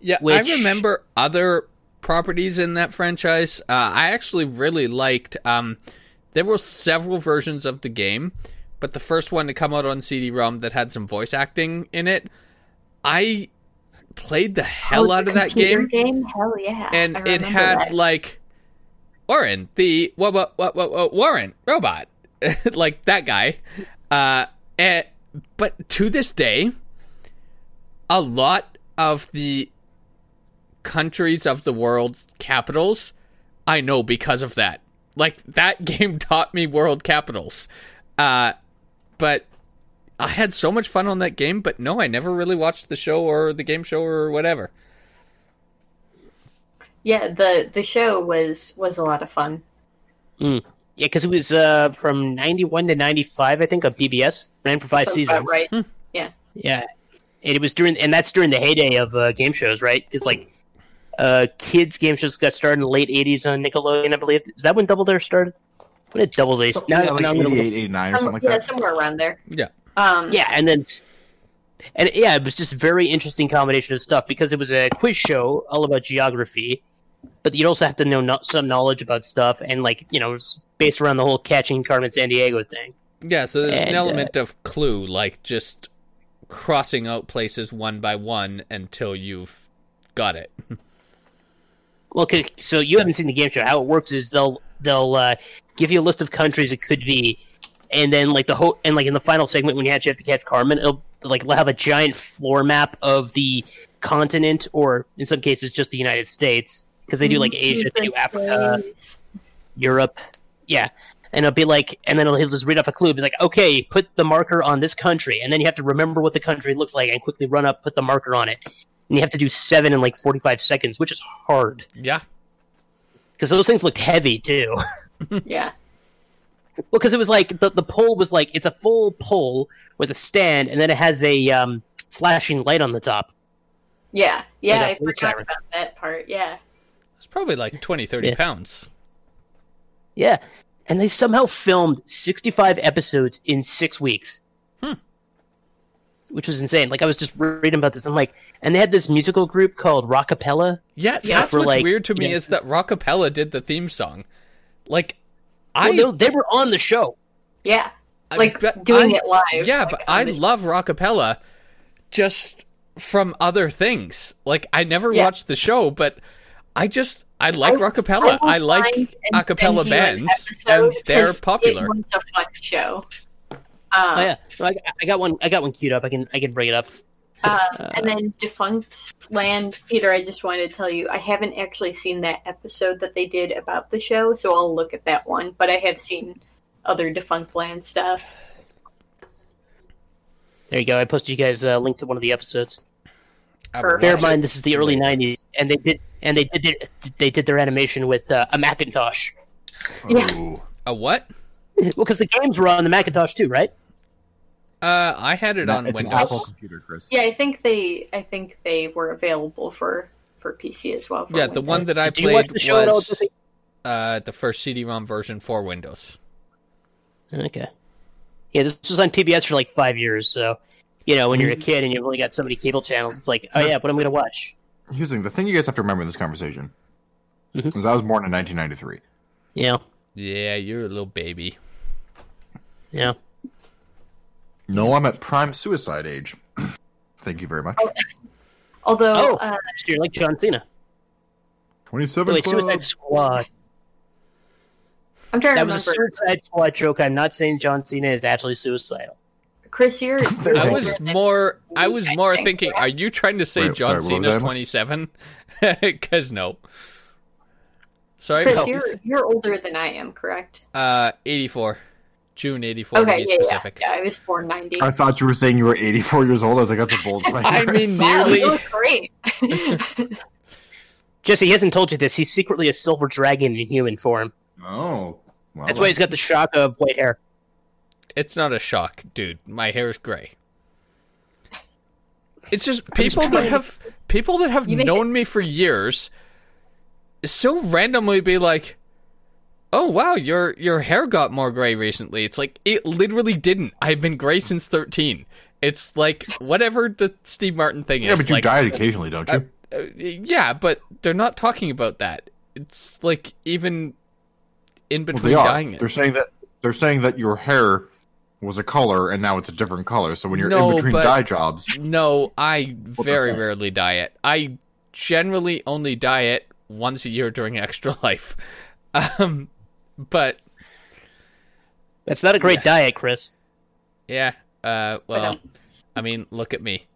Yeah, Which- I remember other properties in that franchise. Uh, I actually really liked. Um, there were several versions of the game, but the first one to come out on CD-ROM that had some voice acting in it. I played the hell Oh, out the of that computer game, Hell yeah! and it had that. like Warren, the what what what what, what Warren robot, like that guy. Uh, and, but to this day, a lot of the countries of the world's capitals I know because of that. Like that game taught me world capitals. Uh but I had so much fun on that game, but no, I never really watched the show or the game show or whatever. yeah, the the show was was a lot of fun. Yeah, because it was uh, from '91 to '95, I think, on PBS. Ran for five Sounds seasons. about right. Yeah, Yeah, and it was during, and that's during the heyday of uh, game shows, right? It's like uh, kids game shows got started in the late '80s on Nickelodeon, I believe. Is that when Double Dare started? When did Double Dare? So, now, yeah, like now I'm gonna look 88, 89 or Um, something like yeah, that. somewhere around there. Yeah. Um, Yeah, and then and yeah, it was just a very interesting combination of stuff because it was a quiz show all about geography, but you'd also have to know no- some knowledge about stuff and like you know it's based around the whole catching Carmen Sandiego thing. Yeah, so there's an And, uh, element of clue, like just crossing out places one by one until you've got it. Well, so you haven't seen the game show. How it works is they'll they'll uh, give you a list of countries it could be, and then like the whole and like in the final segment when you actually have to catch Carmen, it'll like have a giant floor map of the continent, or in some cases just the United States, because they do like Asia, they do Africa, Europe, yeah. And it'll be like, and then he'll just read off a clue. Be like, okay, put the marker on this country, and then you have to remember what the country looks like and quickly run up, put the marker on it. And you have to do seven in like forty-five seconds, which is hard Yeah. because those things looked heavy too. Yeah. well, because it was like the the pole was like it's a full pole with a stand, and then it has a um, flashing light on the top. Yeah. Yeah. Like a I forgot siren. about that part. Yeah. It's probably like 20, 30 Yeah. pounds. Yeah, and they somehow filmed sixty-five episodes in six weeks. Hmm. Which was insane. Like I was just reading about this. I'm like, and they had this musical group called Rockapella. Yeah, Yeah, that's what's like, weird to me yeah. is that Rockapella did the theme song. Like, I Well, no, they were on the show. Yeah. Like bet- doing I- it live. Yeah, like, but on I the- love Rockapella just from other things. Like I never Yeah. watched the show, but I just I like I- Rockapella. will I, like find and acapella an bands, and they're popular. It was a fun show. Um, Oh yeah, So I, I got one. I got one queued up. I can I can bring it up. uh, and then Defunct Land, Peter. I just wanted to tell you, I haven't actually seen that episode that they did about the show, so I'll look at that one. But I have seen other Defunctland stuff. There you go. I posted you guys a link to one of the episodes. Perfect. Bear in mind, this is the early '90s, and they did and they did their, they did their animation with uh, a Macintosh. Yeah. Ooh. A what? well, because the games were on the Macintosh too, right? Uh, I had it on it's an Windows. Apple computer, Chris. Yeah, I think they, I think they were available for for PC as well. for Yeah, the one that I Did you watch played the show at all, was Jesse? uh, the first CD-ROM version for Windows. Okay. Yeah, this was on PBS for like five years, so you know when you're a kid and you've only got so many cable channels, it's like, oh yeah, what am I gonna watch? Here's the thing. The thing you guys have to remember in this conversation Mhm. is I was born in 1993. Yeah, Yeah, you're a little baby. yeah. No, I'm at prime suicide age. Thank you very much. Although, Oh. uh, So you're like John Cena. 27 Wait, Club. Suicide Squad. I'm trying to That was a. Suicide Squad joke. I'm not saying John Cena is actually suicidal. Chris, you're. There I was more. I was I more thinking. right? Are you trying to say Wait, John sorry, what Cena's twenty-seven? Because no. Sorry, Chris, no. you're you're older than I am, correct? Uh, eighty-four, June eighty-four. to Okay, be yeah, yeah, specific. yeah. I was born ninety. I thought you were saying you were 84 years old. As I was like, that's a bold claim. I mean, nearly. you great. Jesse, he hasn't told you this. He's secretly a silver dragon in human form. oh. Well, That's why he's got the shock of white hair. It's not a shock, dude. My hair is gray. It's just people that have people that have You make known me for years so randomly be like, "Oh wow, your your hair got more gray recently." It's like it literally didn't. I've been gray since 13. It's like whatever the Steve Martin thing is. Yeah, but you like, died occasionally, don't you? uh, yeah, but they're not talking about that. It's like even in Well, between they are. dying it. They're saying that they're saying that your hair was a color and now it's a different color. So when you're No, in between but- dye jobs, No, I very heck? rarely diet. I generally only diet once a year during extra life. Um, but That's not a great diet, Chris. yeah, uh, well, um, I mean, look at me.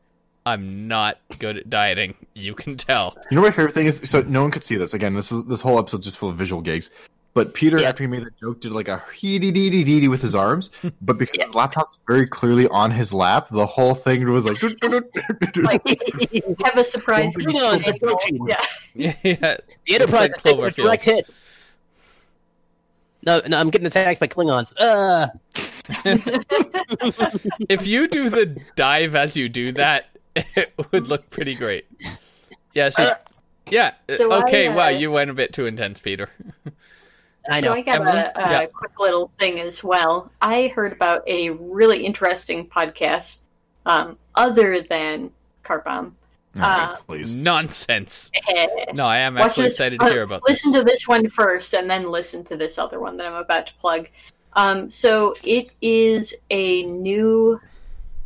I'm not good at dieting. You can tell. you know my favorite thing is so no one could see this. Again, this is this whole episode's just full of visual gigs. But Peter, Yeah. after he made that joke, did like a hee dee dee dee dee dee with his arms. But because his laptop's very clearly on his lap, the whole thing was like. like have a surprise. Klingons angle. approaching. Yeah. Yeah, yeah. The Enterprise It's is like taking a Cloverfield. direct hit. No, no, I'm getting attacked by Klingons. Uh, if you do the dive as you do that, it would look pretty great. Yeah, so, yeah. So I, okay, wow, uh, you went a bit too intense, Peter. I So. I got Emily? a, a Yeah. quick little thing as well. I heard about a really interesting podcast, um, other than Car Bomb. Uh, please. Nonsense. No, I am actually this- excited to uh, hear about Listen this. to this one first, and then listen to this other one that I'm about to plug. Um, so it is a new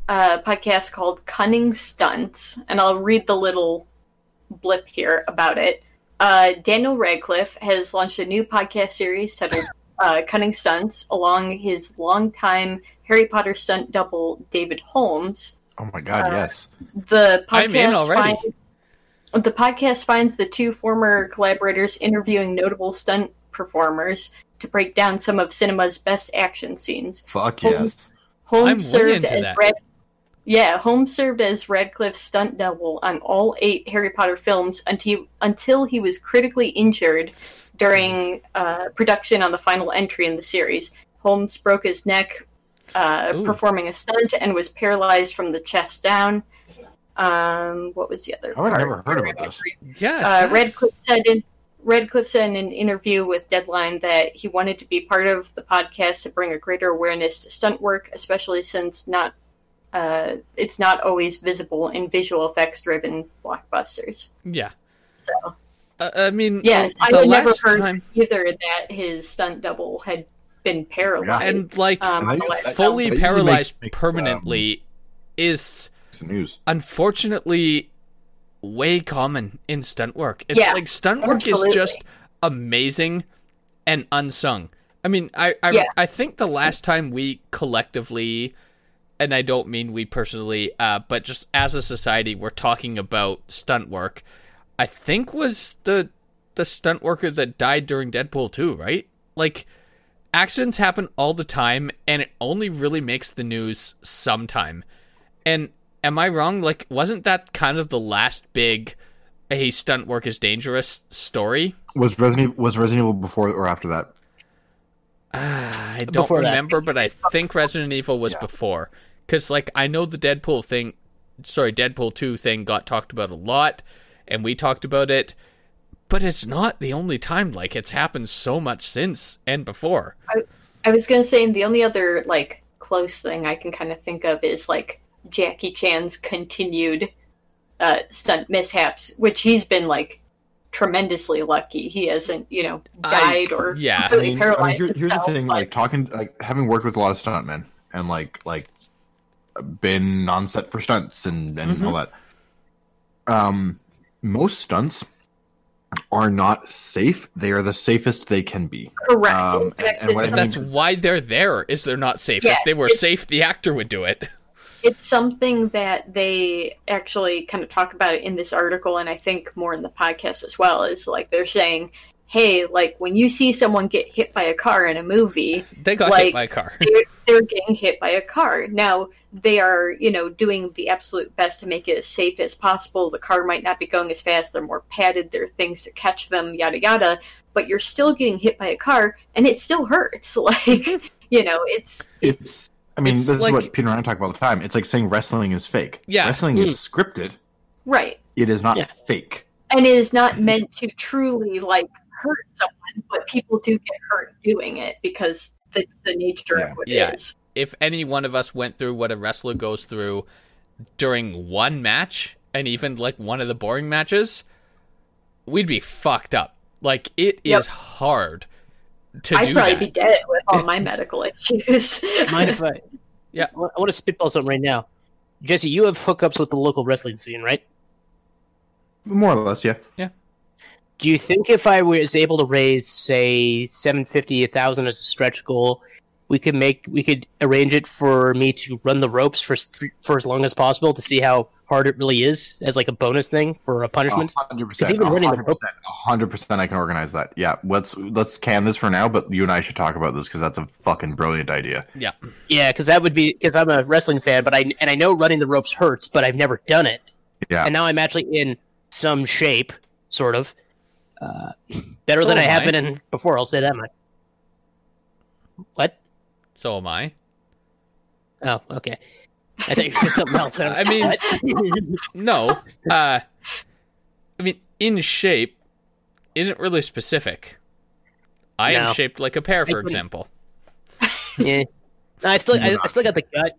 uh, podcast called Cunning Stunts, and I'll read the little blip here about it. Uh, Daniel Radcliffe has launched a new podcast series titled uh, Cunning Stunts, along his longtime Harry Potter stunt double David Holmes. Oh my god, uh, yes. The I'm in podcast already. finds the podcast finds the two former collaborators interviewing notable stunt performers to break down some of cinema's best action scenes. Fuck Holmes- yes. Holmes I'm way served into as that. Red yeah, Holmes served as Radcliffe's stunt double on all eight Harry Potter films until until he was critically injured during uh, production on the final entry in the series. Holmes broke his neck uh, performing a stunt and was paralyzed from the chest down. Um, what was the other? How have I part? never heard about this? Yeah, Uh, that's- Radcliffe said in Radcliffe said in an interview with Deadline that he wanted to be part of the podcast to bring a greater awareness to stunt work, especially since not uh, it's not always visible in visual effects driven blockbusters. Yeah. So Uh, I mean, yeah, the I had never heard time, either that his stunt double had been paralyzed. and like um, And on the that- last that- fully paralyzed makes- makes, permanently is news. unfortunately way common in stunt work. It's Yeah, like stunt work absolutely. is just amazing and unsung. I mean, I I, Yeah. I think the last time we collectively and I don't mean we personally, uh, but just as a society, we're talking about stunt work. I think was the the stunt worker that died during Deadpool 2, right? Like accidents happen all the time and it only really makes the news sometime. And am I wrong? Like wasn't that kind of the last big hey stunt work is dangerous story? Was Resident Evil, was Resident Evil before or after that? Ah, I don't Before that. remember, but I think Resident Evil was Yeah. before. Because, like, I know the Deadpool thing, sorry, Deadpool 2 thing got talked about a lot, and we talked about it, but it's not the only time. Like, it's happened so much since and before. I was gonna say the only other like close thing I can kind of think of is like Jackie Chan's continued uh, stunt mishaps, which he's been like tremendously lucky. He hasn't, you know, I- died or yeah. I I completely mean, I mean, here- here's the thing: but- like talking, like having worked with a lot of stuntmen and like like been on set for stunts and and Mm-hmm. all that. Um, most stunts are not safe. They are the safest they can be. correct. um, and- and what it's That's why they're there, is they're not safe. Yeah, if they were safe, the actor would do it. it's something that they actually kind of talk about in this article and i think more in the podcast as well is like they're saying hey like when you see someone get hit by a car in a movie They got Like- hit by a car. they're, they're getting hit by a car now they are you know doing the absolute best to make it as safe as possible the car might not be going as fast they're more padded there are things to catch them yada yada but you're still getting hit by a car and it still hurts like you know it's It's. I mean, It's this like- is what Peter and I talk about all the time. It's like saying wrestling is fake. Yeah. wrestling is hmm. scripted. right It is not Yeah. fake. and it is not meant to truly like hurt someone, but people do get hurt doing it because that's the nature Yeah. of what Yeah. it is. if any one of us went through what a wrestler goes through during one match and even like one of the boring matches, we'd be fucked up. Like it is Yep. hard to I'd do probably that. be dead with all my medical issues. Mind if I Yeah. I want to spitball something right now. Jesse, you have hookups with the local wrestling scene, right? More or less, yeah. yeah. Do you think if I was able to raise, say, seven fifty, a thousand as a stretch goal, we could make we could arrange it for me to run the ropes for s- for as long as possible to see how hard it really is as like a bonus thing for a punishment? hundred percent. even running the rope- hundred percent. I can organize that. Yeah. Let's let's can this for now, but you and I should talk about this because that's a fucking brilliant idea. Yeah. Yeah, because that would be because I'm a wrestling fan, but I and I know running the ropes hurts, but I've never done it, Yeah. and now I'm actually in some shape, sort of. Uh, better So than I have I. been in before. I'll say that much. What? So am I. Oh, okay. I thought you said something else. I mean- No. Uh I mean in shape isn't really specific. I No. am shaped like a pear, for example. yeah. No, I still, I, I still got the gut.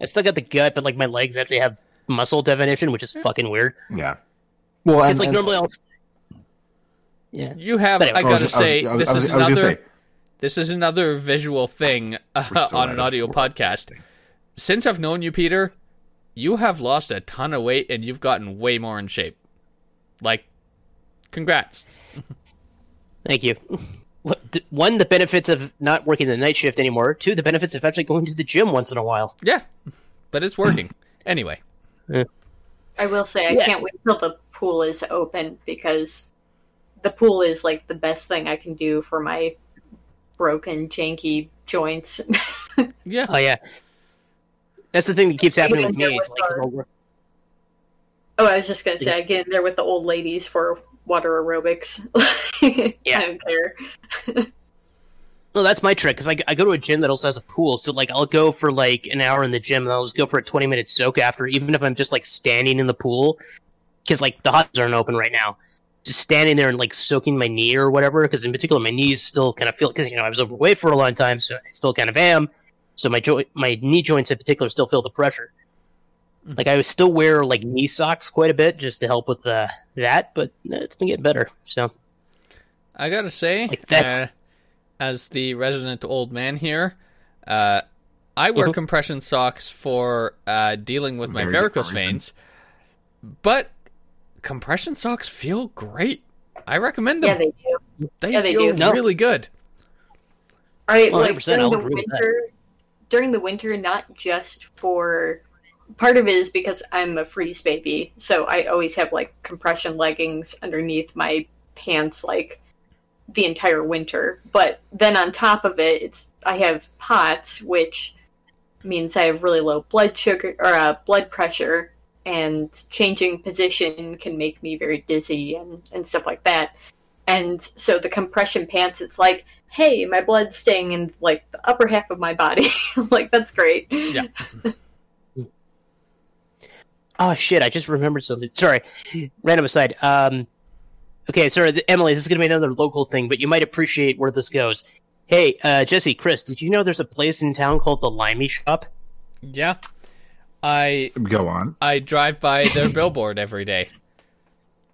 I still got the gut, but like my legs actually have muscle definition, which is fucking weird. Yeah. Well, It's and, like and- normally I'll. Yeah. You have anyway. I I gotta just- I was- say I was- this I was- is I was gonna another say, this is another visual thing uh, on an audio podcast. Since I've known you, Peter, you have lost a ton of weight and you've gotten way more in shape. Like, congrats. Thank you. One, the benefits of not working the night shift anymore. Two, the benefits of actually going to the gym once in a while. Yeah, but it's working. anyway, I will say I Yeah. can't wait till the pool is open because the pool is like the best thing I can do for my broken, janky joints. yeah, Oh yeah, that's the thing that keeps happening Even with me. with like, our- oh, I was just gonna say I get in there with the old ladies for water aerobics. Yeah. I don't care. No, that's my trick because I, I go to a gym that also has a pool. So like I'll go for like an hour in the gym and I'll just go for a twenty minute soak after, even if I'm just like standing in the pool because like the hot tubs aren't open right now. Just standing there and like soaking my knee or whatever. Because in particular, my knees still kind of feel because you know I was overweight for a long time, so I still kind of am. So my joint, my knee joints in particular, still feel the pressure. Mhm. Like I would still wear like knee socks quite a bit just to help with uh, that, but uh, it's been getting better. So I gotta say, Like that- uh, as the resident old man here, uh, I wear Mhm. compression socks for uh, dealing with my varicose veins, but compression socks feel great. I recommend them. Yeah, them. they do. they, yeah, they feel do. No. really good. All right, Well, like 100%, during the agree with that. winter, during the winter, not just for part of it is because I'm a freeze baby, so I always have like compression leggings underneath my pants, like the entire winter. But then on top of it, it's I have POTS, which means I have really low blood sugar or uh, blood pressure, and changing position can make me very dizzy and and stuff like that. And so the compression pants, it's like hey, my blood's staying in like the upper half of my body. like that's great. Yeah. Oh shit! I just remembered something. Sorry, random aside. Um, okay, sorry, Emily. This is gonna be another local thing, but you might appreciate where this goes. Hey, uh, Jesse, Chris, did you know there's a place in town called the Limey Shop? Yeah, I Go on. I drive by their billboard every day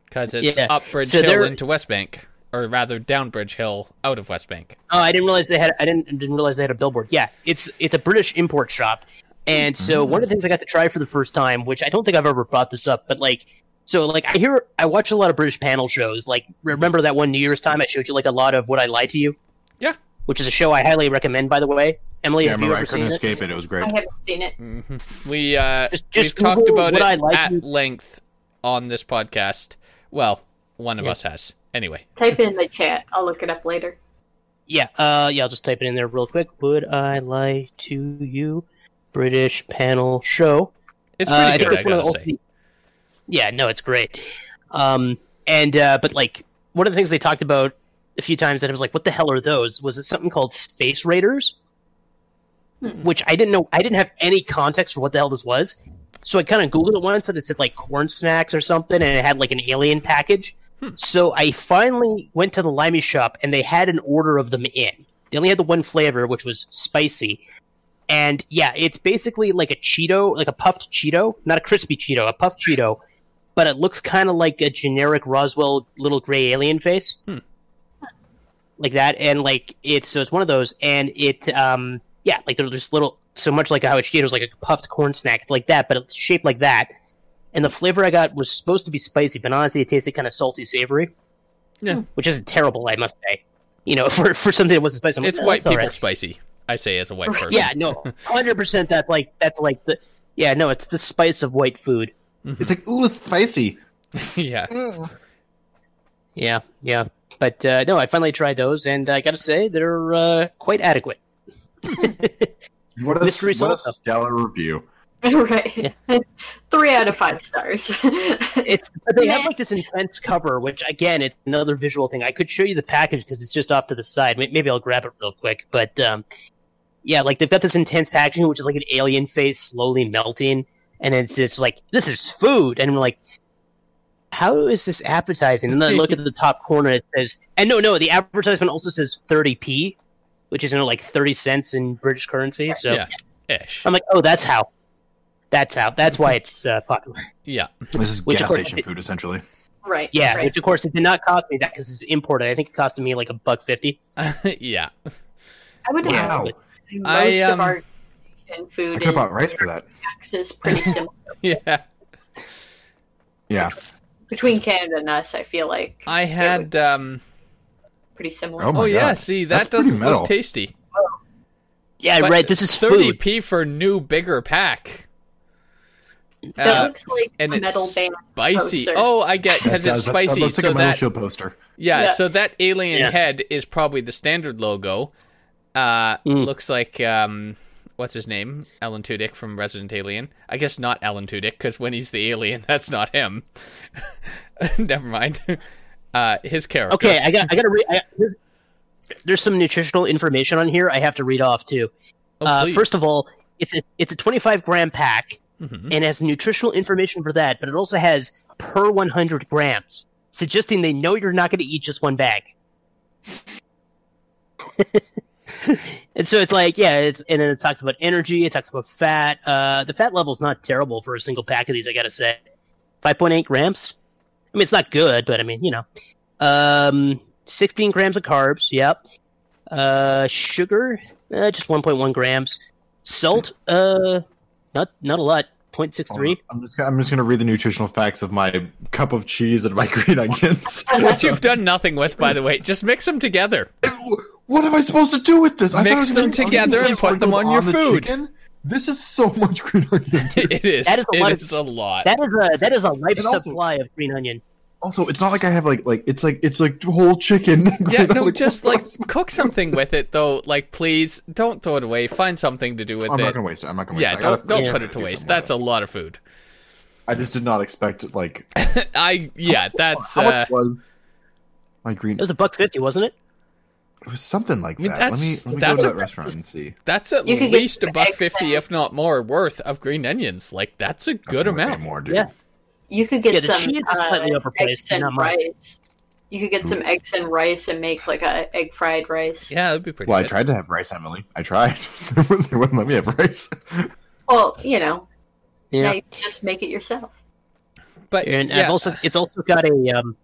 because it's Yeah. up Bridge So Hill they're- into West Bank, or rather down Bridge Hill out of West Bank. Oh, I didn't realize they had. I didn't didn't realize they had a billboard. Yeah, it's it's a British import shop, and so hmm. one of the things I got to try for the first time, which I don't think I've ever brought this up, but like, so like I hear I watch a lot of British panel shows. Like, remember that one New Year's time I showed you like a lot of Would I Lie to You? Yeah. which is a show I highly recommend, by the way. Emily, Yeah, I have you remember I couldn't seen escape it. It was great. I haven't seen it. Mhm. We uh, Just- just we've talked about it like at to- length on this podcast. Well, one of Yeah. us has. Anyway, Type it in the chat. I'll look it up later. Yeah, uh, yeah, I'll just type it in there real quick. Would I lie to you? British panel show. it's Uh, pretty think good. I it's one of gotta the say. only- Yeah, no, it's great. Um, and uh, but like one of the things they talked about a few times that I was like, "What the hell are those?" Was it something called Space Raiders? Hmm. Which I didn't know. I didn't have any context for what the hell this was. So I kind of googled it once, and it said like corn snacks or something, and it had like an alien package. Hmm. So I finally went to the Limey shop, and they had an order of them in. They only had the one flavor, which was spicy. And yeah, it's basically like a Cheeto, like a puffed Cheeto, not a crispy Cheeto, a puffed Cheeto, but it looks kind of like a generic Roswell little gray alien face, Hmm. like that. And like it's so it's one of those, and it um yeah, like they're just little So much like how it's it was like a puffed corn snack, it's like that, but it's shaped like that. And the flavor I got was supposed to be spicy, but honestly, it tasted kind of salty, savory. Yeah. which isn't terrible, I must say. You know, for for something that wasn't spicy, I'm like, It's "Oh, white that's people right." spicy. I say as a white person. Yeah, no, hundred percent. That's like that's like the yeah, no, it's the spice of white food. It's like ooh, it's spicy. yeah. Yeah, yeah. But uh, no, I finally tried those, and I got to say they're uh, quite adequate. What a, Mystery what a stellar review. right. Three out of five stars. It's they have like this intense cover, which again, it's another visual thing. I could show you the package because it's just off to the side. Maybe I'll grab it real quick. But um, yeah, like they've got this intense packaging, which is like an alien face slowly melting, and it's it's like this is food, and I'm like, how is this appetizing? And then I look at the top corner, it says, and no, no, the advertisement also says 30p, which is you know like 30 cents in British currency. So Yeah. Ish. I'm like, oh, that's how. That's how. That's why it's uh, popular. Yeah. This is Which, of gas course, station it- food, essentially. right. Yeah, Right. which of course it did not cost me that because it's imported. I think it costed me like a buck fifty. yeah. I would Yeah. imagine most I, um, of our Asian I food could have is, bought rice for that. Taxes pretty similar Yeah. Yeah. between Canada and us. I feel like I had um pretty similar. Oh Oh yeah, see that pretty doesn't metal. look tasty. Yeah, But right. This is thirty food. p for new bigger pack. that uh, looks like and a metal band Spicy. poster. Oh, I get because it's does- that- spicy. That looks like so a Metal that Shield poster. yeah, Yeah. so that alien Yeah. head is probably the standard logo. Uh, Mm. looks like um, what's his name? Alan Tudyk from Resident Alien. I guess not Alan Tudyk because when he's the alien, that's not him. Never mind. Uh, his character. Okay, I got. I got to read. I, there's- some nutritional information on here. I have to read off too. Oh, uh, first of all, it's a it's a 25 gram pack Mhm. and it has nutritional information for that, but it also has per 100 grams, suggesting they know you're not going to eat just one bag. and so it's like, yeah, it's and then it talks about energy, it talks about fat. Uh, the fat level's not terrible for a single pack of these, I got to say. 5.8 grams. I mean, it's not good, but I mean, you know. Um, 16 grams of carbs. Yep. Uh, sugar, uh, just 1.1 grams. Salt, uh, not not a lot. 0.63. I'm just gonna, I'm just gonna read the nutritional facts of my cup of cheese and my green onions. Which you've done nothing with, by the way. Just mix them together. what am I supposed to do with this? I thought Mix I them gonna- I was together and put them sprinkle on your food. chicken. This is so much green onion. dude. it is. That is a It lot of- a lot. That is a that is a life also- supply of green onion. also, it's not like I have like like it's like it's like whole chicken. yeah, no, Like, just like am I supposed- cook something with it, though. Like, please don't throw it away. Find something to do with it. I'm not gonna waste it. I'm not gonna waste yeah, it. I gotta don't don't put it to waste. That's a lot of food. I just did not expect like I yeah, that's how uh, much was my green. It was a buck fifty, wasn't it? It was something like I mean, that. Let me that's- let me go a- to that restaurant and see. that's at You least a buck fifty, if not more, worth of green onions. Like that's a good That's amount. more, dude. Yeah. You could get Yeah, the some cheese is uh, overpriced, eggs and rice. You could get some eggs and rice and make like a egg fried rice. Yeah, that'd be pretty. Good. Well, I tried to have rice, Emily. I tried. they wouldn't let me have rice. Well, you know, Yeah. now you just make it yourself. but And yeah, I've also it's also got a um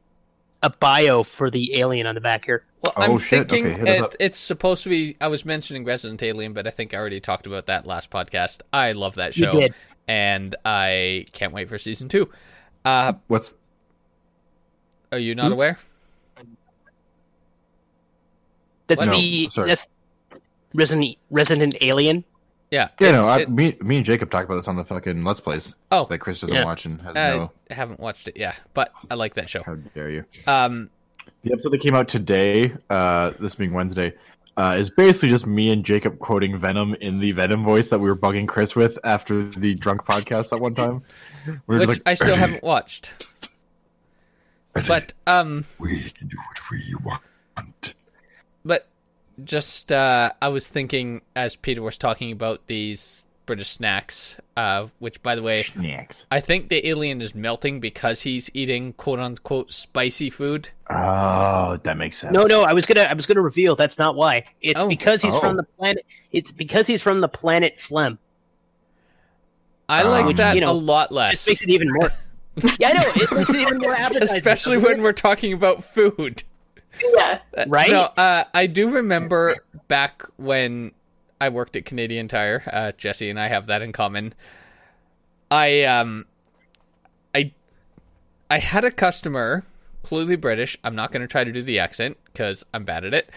a bio for the alien on the back here. Well, Oh, I'm shit. thinking Okay, hit us it, up. it's supposed to be. I was mentioning Resident Alien, but I think I already talked about that last podcast. I love that You show, did. and I can't wait for season two. Uh, What's are you not Hmm? aware? That's No, the sorry. that's Resident Resident Alien. Yeah, yeah? No, I, it- me, me and Jacob talked about this on the fucking Let's Plays oh, that Chris doesn't Yeah. watch and has no I no. haven't watched it. Yeah, but I like that show. How dare you? Um, The episode that came out today, uh, this being Wednesday, uh, is basically just me and Jacob quoting Venom in the Venom voice that we were bugging Chris with after the drunk podcast that one time. We which like, I still "Eddie, haven't watched. But um, we can do what we want. but just uh, I was thinking as Peter was talking about these British snacks, uh, which by the way, Snacks. I think the alien is melting because he's eating quote unquote spicy food. Oh, that makes sense. No, no, I was gonna I was gonna reveal that's not why. It's Oh. because he's Oh. from the planet. It's because he's from the planet Phlegm. I like Um, that you know, a lot Just less, makes it even more. yeah, I know. It makes it even more appetizing. especially when we're talking about food. Yeah. Right? No, uh, I do remember back when I worked at Canadian Tire. Uh, Jesse and I have that in common. I um, I I had a customer, clearly British. I'm not going to try to do the accent because I'm bad at it.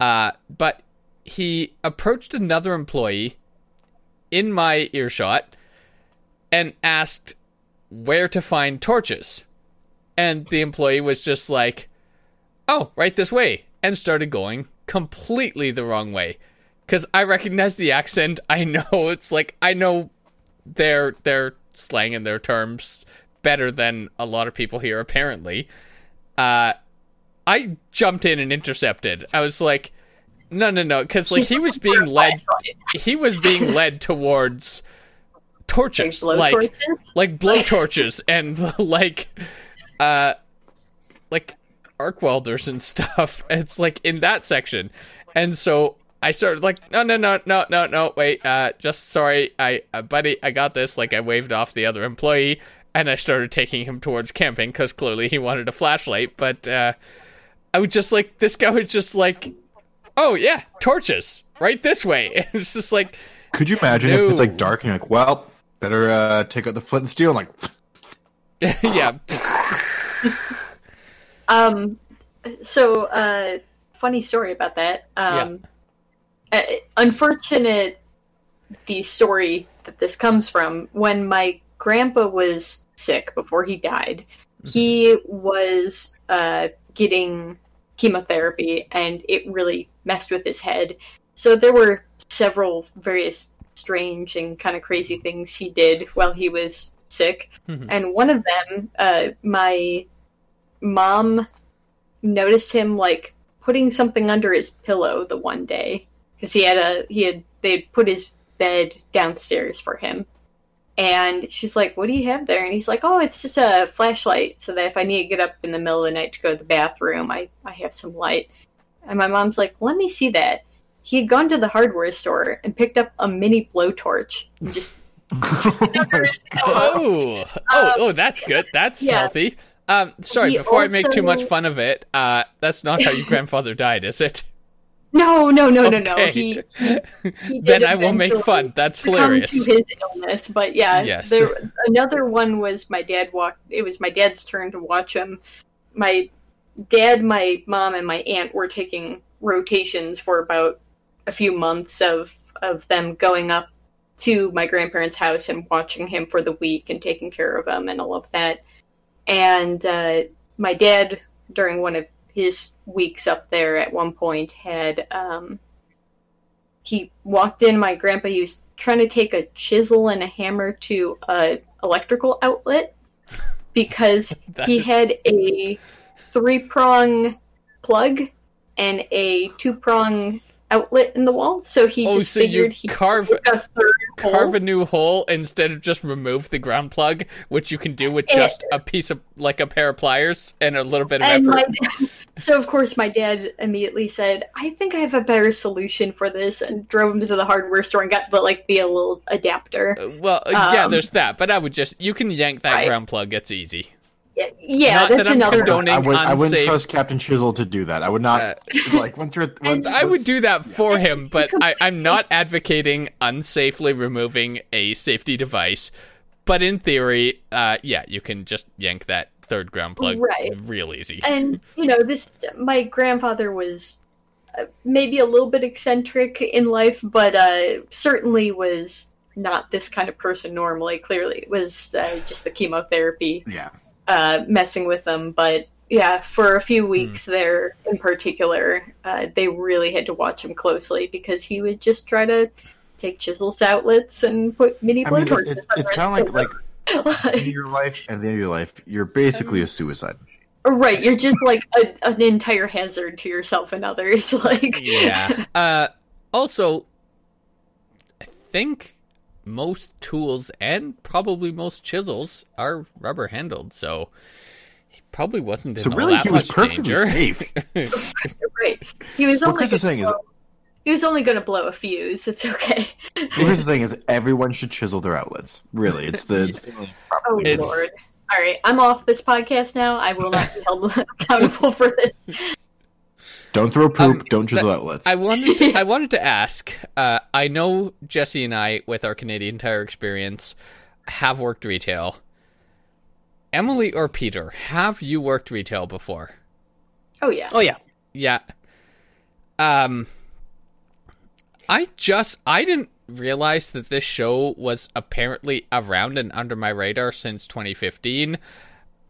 Uh, but he approached another employee in my earshot and asked where to find torches. And the employee was just like, oh, right this way, and started going completely the wrong way. Because I recognize the accent. I know it's like, I know their, their slang and their terms better than a lot of people here, apparently. Uh, I jumped in and intercepted. I was like, no, no, no, because like he was being led, he was being led towards torches, Like torches? like blow torches and like uh like arc welders and stuff. It's like in that section. And so I started like no no no no no no wait uh just sorry I uh, buddy I got this like I waved off the other employee and I started taking him towards camping cuz clearly he wanted a flashlight but uh I was just like this guy was just like oh yeah torches right this way and it's just like Could you imagine if it's like dark and you're like, well, better uh, take out the flint and steel? And like, yeah Um, so, uh, funny story about that. Um, uh, unfortunate the story that this comes from. When my grandpa was sick before he died, he was uh, getting chemotherapy and it really messed with his head. So there were several various strange and kind of crazy things he did while he was sick. Mhm. And one of them, uh, my mom noticed him like putting something under his pillow the one day because he had a he had they'd put his bed downstairs for him and she's like what do you have there and he's like oh it's just a flashlight so that if i need to get up in the middle of the night to go to the bathroom i i have some light and my mom's like let me see that he had gone to the hardware store and picked up a mini blowtorch and just under his pillow. Oh, oh, oh, that's good. That's yeah. healthy. Um, sorry, He before I make too much fun of it, uh, that's not how your grandfather died, is it? No no no no no Okay. he he then I will make fun. That's hilarious. to his illness. But yeah, Yes. there another one was my dad walked. It was my dad's turn to watch him. My dad, my mom, and my aunt were taking rotations for about a few months of of them going up to my grandparents' house and watching him for the week and taking care of him and all of that. And uh, my dad, during one of his weeks up there, at one point had um, he walked in. My grandpa he was trying to take a chisel and a hammer to a electrical outlet because he had a three prong plug and a two prong outlet in the wall. So he Oh, just so figured he carve- could a third hole. Carve a new hole instead of just remove the ground plug, which you can do with Eh. just a piece of like a pair of pliers and a little bit of and effort. my so of course my dad immediately said i think i have a better solution for this and drove him to the hardware store and got the like the a little adapter Uh, Well, yeah, Um, there's that, but I would just you can yank that Right. ground plug. It's easy. Yeah, yeah Not that's that I'm another condoning- I, would, I wouldn't trust Captain Chisel to do that. I would not Uh, like once you're. Once, I would do that for him, but I, I'm not advocating unsafely removing a safety device. But in theory, uh, yeah, you can just yank that third ground plug Right. real easy. and you know this my grandfather was uh, maybe a little bit eccentric in life but uh certainly was not this kind of person normally clearly it was uh, just the chemotherapy Yeah. Uh, messing with them. But yeah, for a few Hmm. weeks there in particular, uh, they really had to watch him closely because he would just try to take chisels to outlets and put mini I mean, it, it, it's kind of like like pillow. in your life and the end of your life, you're basically a suicide. right, you're just like a, an entire hazard to yourself and others. Like yeah. Uh, also, I think most tools and probably most chisels are rubber handled, so he probably wasn't in So all really, that he was much perfectly danger. safe. right, he was only Chris is gonna saying is, blow, he was only going to blow a fuse. It's okay. well, here's the thing: is everyone should chisel their outlets. Really, it's the. It's the only Oh thing to do. It's- lord! All right, I'm off this podcast now. I will not be held accountable for this. Don't throw poop. Um, don't chisel but outlets. I wanted to, I wanted to ask. Uh, I know Jesse and I, with our Canadian Tire experience, have worked retail. Emily or Peter, have you worked retail before? Oh yeah. Oh yeah. Yeah. Um I just I didn't realize that this show was apparently around and under my radar since 2015. Superstore.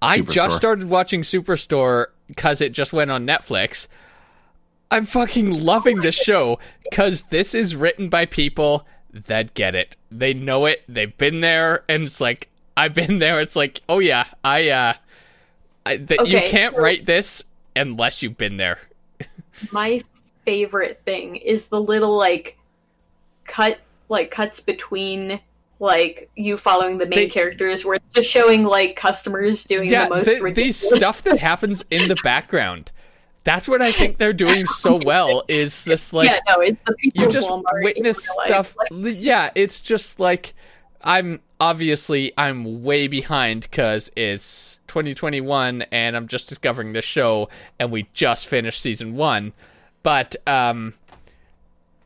I just started watching Superstore cuz it just went on Netflix. I'm fucking loving this show cuz this is written by people that get it. They know it. They've been there and it's like I've been there. It's like, "Oh yeah, I uh I, that you can't so- write this unless you've been there. My favorite thing is the little like cut like cuts between like you following the main They- characters where it's just showing like customers doing yeah, the most the, ridiculous these stuff that happens in the background. That's what I think they're doing so well. Is just like yeah, no, it's the you just Walmart witness stuff. Like, yeah, it's just like I'm obviously I'm way behind because it's 2021 and I'm just discovering this show and we just finished season one. But um,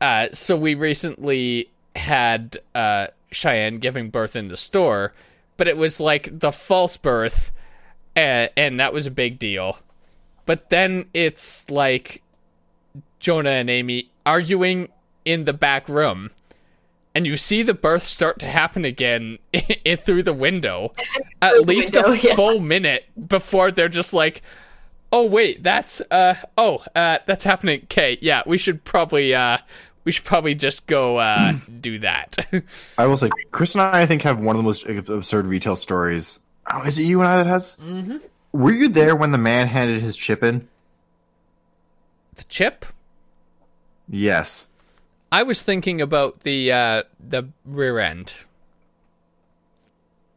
uh, so we recently had uh Cheyenne giving birth in the store, but it was like the false birth, and, and that was a big deal. But then it's like Jonah and Amy arguing in the back room, and you see the birth start to happen again in, through the window, at the least window, a yeah. full minute before they're just like, "Oh wait, that's uh oh uh that's happening." Okay, yeah, we should probably uh we should probably just go uh do that. I will say, Chris and I, I think, have one of the most absurd retail stories. Oh, is it you and I that has? Mm-hmm. Were you there when the man handed his chip in? the chip. Yes. I was thinking about the uh the rear end.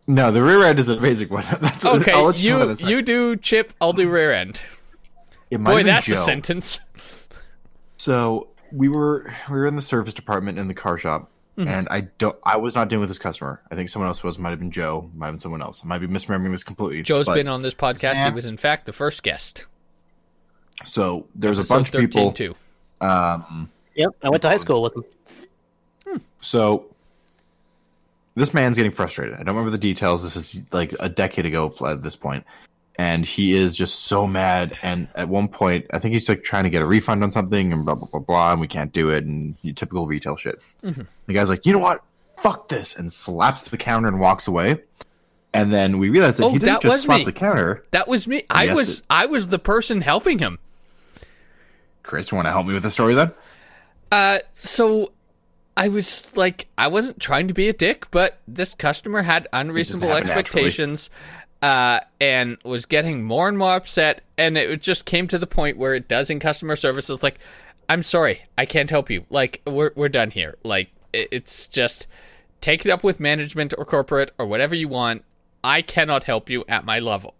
No, the rear end is a basic one. That's Okay, let you, you that in a sec. you do chip, I'll do rear end. It might Boy, that's a sentence. So we were we were in the service department in the car shop, Mm-hmm. and I don't I was not dealing with this customer. I think someone else was. Might have been Joe. Might have been someone else. I might be misremembering this completely. Joe's been on this podcast. He was in fact the first guest. So there's a Episode bunch of people. too. Um, Yep. I went to high school with him. so this man's getting frustrated. I don't remember the details. This is like a decade ago at this point, and he is just so mad. And at one point, I think he's like trying to get a refund on something, and blah blah blah blah, and we can't do it, and you- typical retail shit. The guy's like, you know what? Fuck this, and slaps the counter and walks away. And then we realize that Oh, he didn't that just slap me. the counter. That was me. I Yes, was it- I was the person helping him. Chris, you want to help me with the story then? Uh, so I was like, I wasn't trying to be a dick, but this customer had unreasonable expectations, naturally. Uh, and was getting more and more upset. And it just came to the point where it does in customer service. It's like, I'm sorry, I can't help you. Like, we're we're done here. Like, it's just take it up with management or corporate or whatever you want. I cannot help you at my level.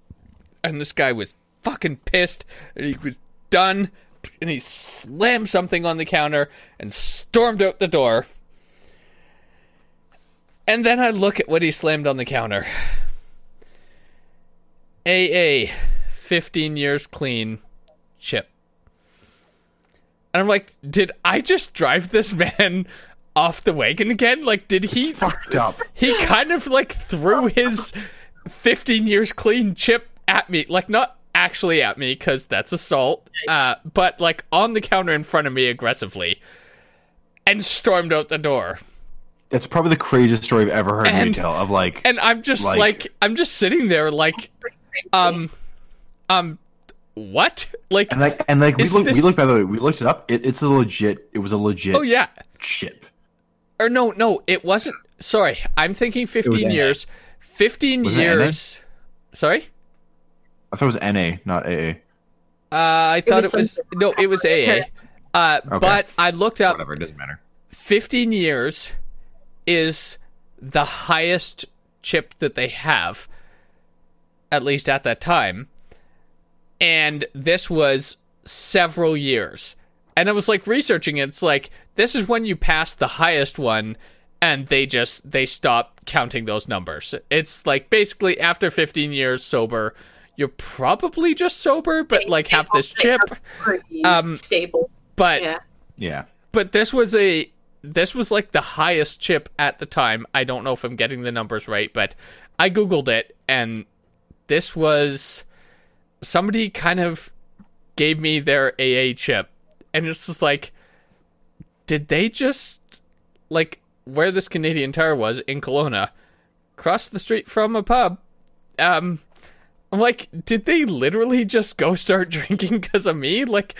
And this guy was fucking pissed. And he was done. And he slammed something on the counter and stormed out the door. And then I look at what he slammed on the counter. AA, 15 years clean, chip. And I'm like, did I just drive this man off the wagon again? Like, did he Fucked up. he kind of like threw his 15 years clean chip at me like not actually at me because that's assault uh, but like on the counter in front of me aggressively and stormed out the door That's probably the craziest story I've ever heard in And- retail. Of like, and i'm just like, Like- i'm just sitting there like um um what like and like, and like we Is looked, this- we looked by the way, we looked it up. It, it's a legit. It was a legit oh yeah chip. or no no it wasn't sorry i'm thinking 15 years 15 Was years sorry I thought it was NA, not AA. Uh, I thought was it was no, it was AA. Uh, but I looked up. Whatever, it doesn't matter. 15 years is the highest chip that they have, at least at that time. And this was several years. And I was like researching it. It's like, this is when you pass the highest one and they just, they stop counting those numbers. It's like basically after 15 years sober, you're probably just sober, but like have this chip. Um, stable. But Yeah. Yeah. but this was a this was like the highest chip at the time. I don't know if I'm getting the numbers right, but I googled it and this was somebody kind of gave me their AA chip and it's just like did they just like where this Canadian Tire was in Kelowna cross the street from a pub um I'm like did they literally just go start drinking because of me like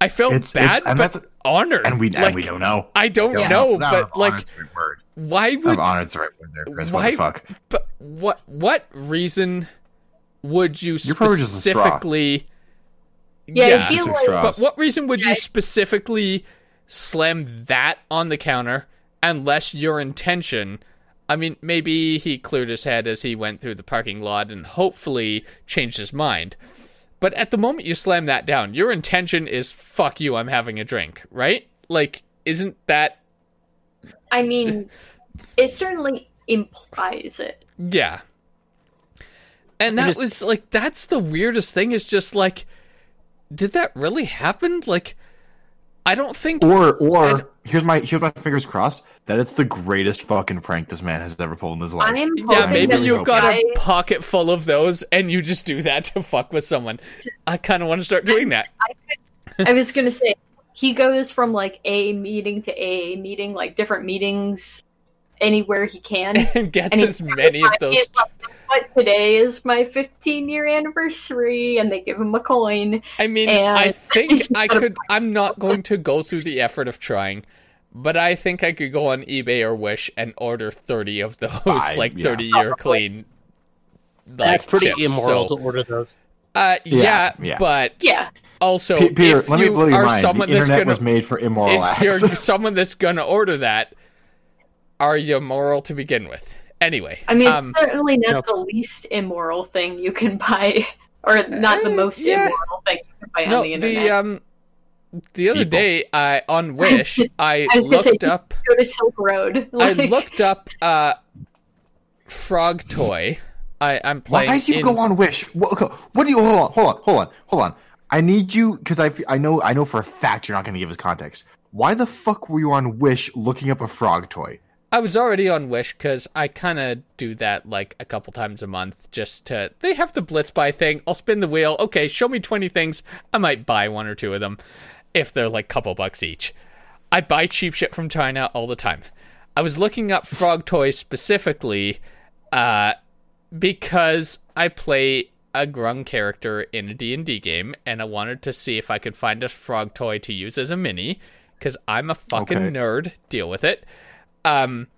I felt It's- bad it's- but that's- honored And we like, and we don't know. I don't Yeah. know, No, but like, the right word. why No, would? honor's the right word there, Chris. why- What the fuck? But what? What reason would you You're probably just a straw. specifically? Yeah, I yeah, feel like but what reason would Yeah. you specifically slam that on the counter unless your intention? I mean, maybe he cleared his head as he went through the parking lot and hopefully changed his mind. But at the moment you slam that down, your intention is "fuck you, I'm having a drink," right? Like, isn't that I mean, it certainly implies it. Yeah. And that just- was like that's the weirdest thing is just like did that really happen? Like I don't think Or or And- here's my here's my fingers crossed that it's the greatest fucking prank this man has ever pulled in his life. I am yeah, maybe you've got guy- a pocket full of those and you just do that to fuck with someone. I kind of want to start doing that. I was gonna say he goes from like a meeting to a meeting, like different meetings anywhere he can. And gets And as many of those It's But today is my 15 year anniversary, and they give him a coin. I mean, I think I could. I'm not going to go through the effort of trying, but I think I could go on eBay or Wish and order 30 of those, Buy, like yeah. 30 year clean. like, That's pretty chips. immoral So, to order those. uh, yeah, Yeah, yeah. but Yeah, also, Pe- Peter, if let me you blow your are mind. The someone that's internet gonna, was made for immoral if acts. you're someone that's gonna order that, are you moral to begin with? Anyway, I mean, um, certainly not no. the least immoral thing you can buy, or not the Uh, most yeah. immoral thing you can buy no, on the internet. the um, the other People. day, I on Wish, I, I was gonna say, looked up. Go to Silk Road. I looked up uh frog toy. I I'm Why playing. did you in- go on Wish? What, what do you? Hold on, hold on, hold on, hold on. I need you because I I know I know for a fact you're not going to give us context. Why the fuck were you on Wish looking up a frog toy? I was already on Wish because I kind of do that like a couple times a month. Just to they have the Blitz buy thing. I'll spin the wheel. Okay, show me twenty things. I might buy one or two of them if they're like couple bucks each. I buy cheap shit from China all the time. I was looking up frog toys specifically uh, because I play a grung character in a D&D game and I wanted to see if I could find a frog toy to use as a mini cuz I'm a fucking Okay. nerd. Deal with it. Um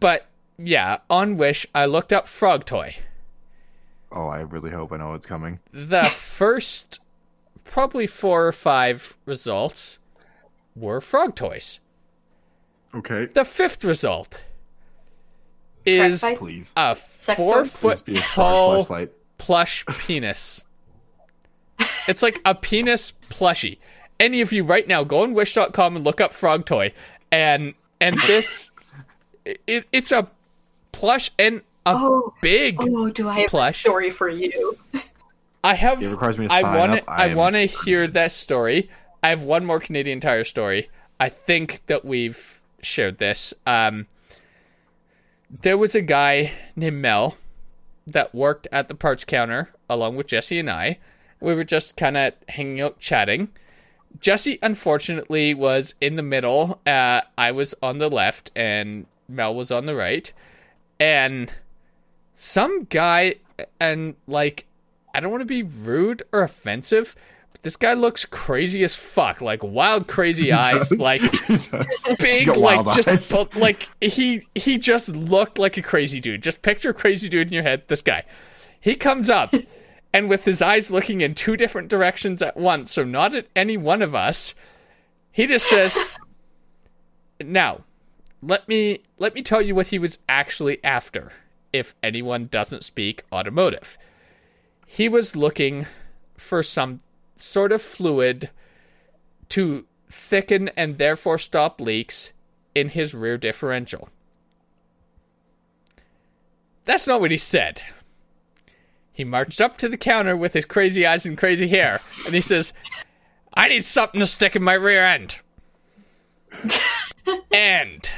but yeah, on Wish I looked up frog toy. Oh, I really hope I know what's coming. The first probably 4 or 5 results were frog toys. Okay, The fifth result is please. a Sex four toy? foot please be a tall flashlight. plush penis. it's like a penis plushie. Any of you right now go on wish.com and look up frog toy and and this it, it's a plush and a Oh, big oh, do I have Plush. a story for you? I have It requires me to I sign want up. to I am- want to hear that story. I have one more Canadian Tire story. I think that we've shared this. Um there was a guy named Mel that worked at the parts counter along with Jesse and I. We were just kind of hanging out chatting. Jesse unfortunately was in the middle. Uh, I was on the left and Mel was on the right. And some guy and like I don't want to be rude or offensive, but this guy looks crazy as fuck, like wild crazy eyes, like big, like just eyes. like he he just looked like a crazy dude. Just picture a crazy dude in your head. This guy, he comes up, and with his eyes looking in two different directions at once, so not at any one of us, he just says, "Now, let me let me tell you what he was actually after. If anyone doesn't speak automotive, he was looking for some sort of fluid." to thicken and therefore stop leaks in his rear differential. That's not what he said. He marched up to the counter with his crazy eyes and crazy hair, and he says, "I need something to stick in my rear end." and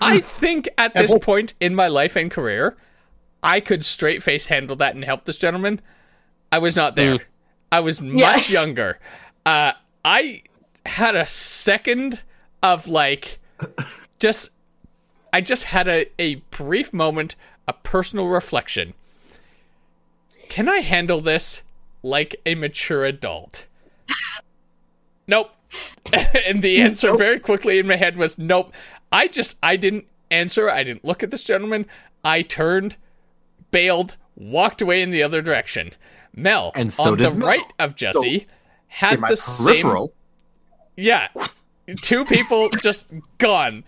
I think at this point in my life and career, I could straight face handle that and help this gentleman. I was not there. I was much younger. Uh, I had a second of like just I just had a, a brief moment of personal reflection. Can I handle this like a mature adult? nope. and the answer nope. very quickly in my head was nope. I just I didn't answer. I didn't look at this gentleman. I turned, bailed, walked away in the other direction. Mel, and so on the Mel. right of Jesse, so, had the peripheral. same. Yeah, two people just gone,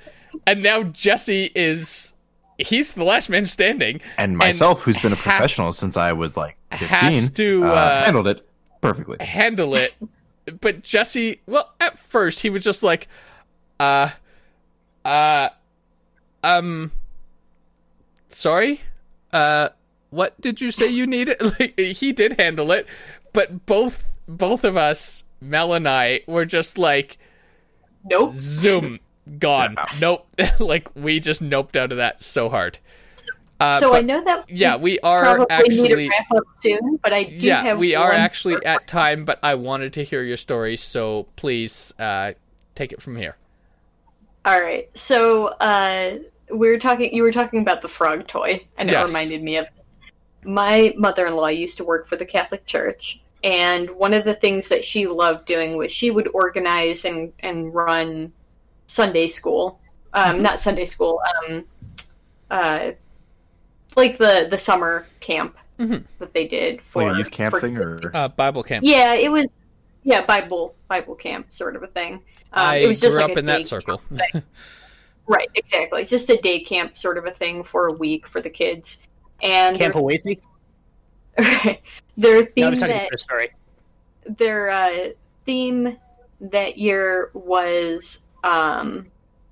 and now Jesse is. He's the last man standing, and myself, and who's been a professional has, since I was like fifteen, has to uh, uh, handled it perfectly. Handle it, but Jesse. Well, at first he was just like, uh, uh, um, sorry, uh, what did you say you needed? like, he did handle it, but both both of us, Mel and I, were just like, nope, zoom, gone, nope. like we just noped out of that so hard. Uh, so but, I know that yeah, we are actually need to wrap up soon, but I do yeah, have we are actually at time. But I wanted to hear your story, so please uh, take it from here. All right, so uh, we were talking. You were talking about the frog toy, and yes. it reminded me of my mother-in-law used to work for the Catholic Church, and one of the things that she loved doing was she would organize and and run Sunday school, um, mm-hmm. not Sunday school, um, uh, like the the summer camp mm-hmm. that they did for like youth camp for, thing or uh, Bible camp. Yeah, it was. Yeah, Bible Bible camp sort of a thing. Um, I it was just grew like up in that circle. right, exactly. Just a day camp sort of a thing for a week for the kids. And Camp Oasis. their theme that, sorry. Their uh, theme that year was um,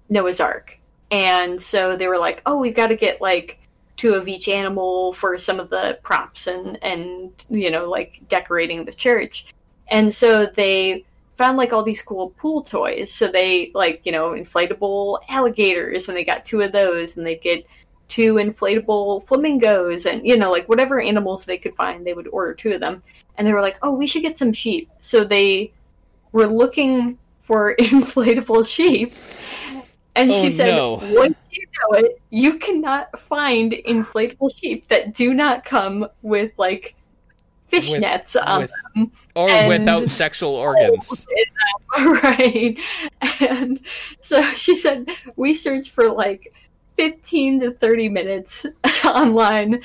Noah's Ark, and so they were like, "Oh, we've got to get like two of each animal for some of the props and and you know like decorating the church." And so they found like all these cool pool toys. So they like you know inflatable alligators, and they got two of those, and they get two inflatable flamingos and you know like whatever animals they could find they would order two of them and they were like oh we should get some sheep so they were looking for inflatable sheep. And oh, she said no. once you know it you cannot find inflatable sheep that do not come with like fishnets on with, them. or and, without sexual organs. right. And so she said we searched for like 15 to 30 minutes online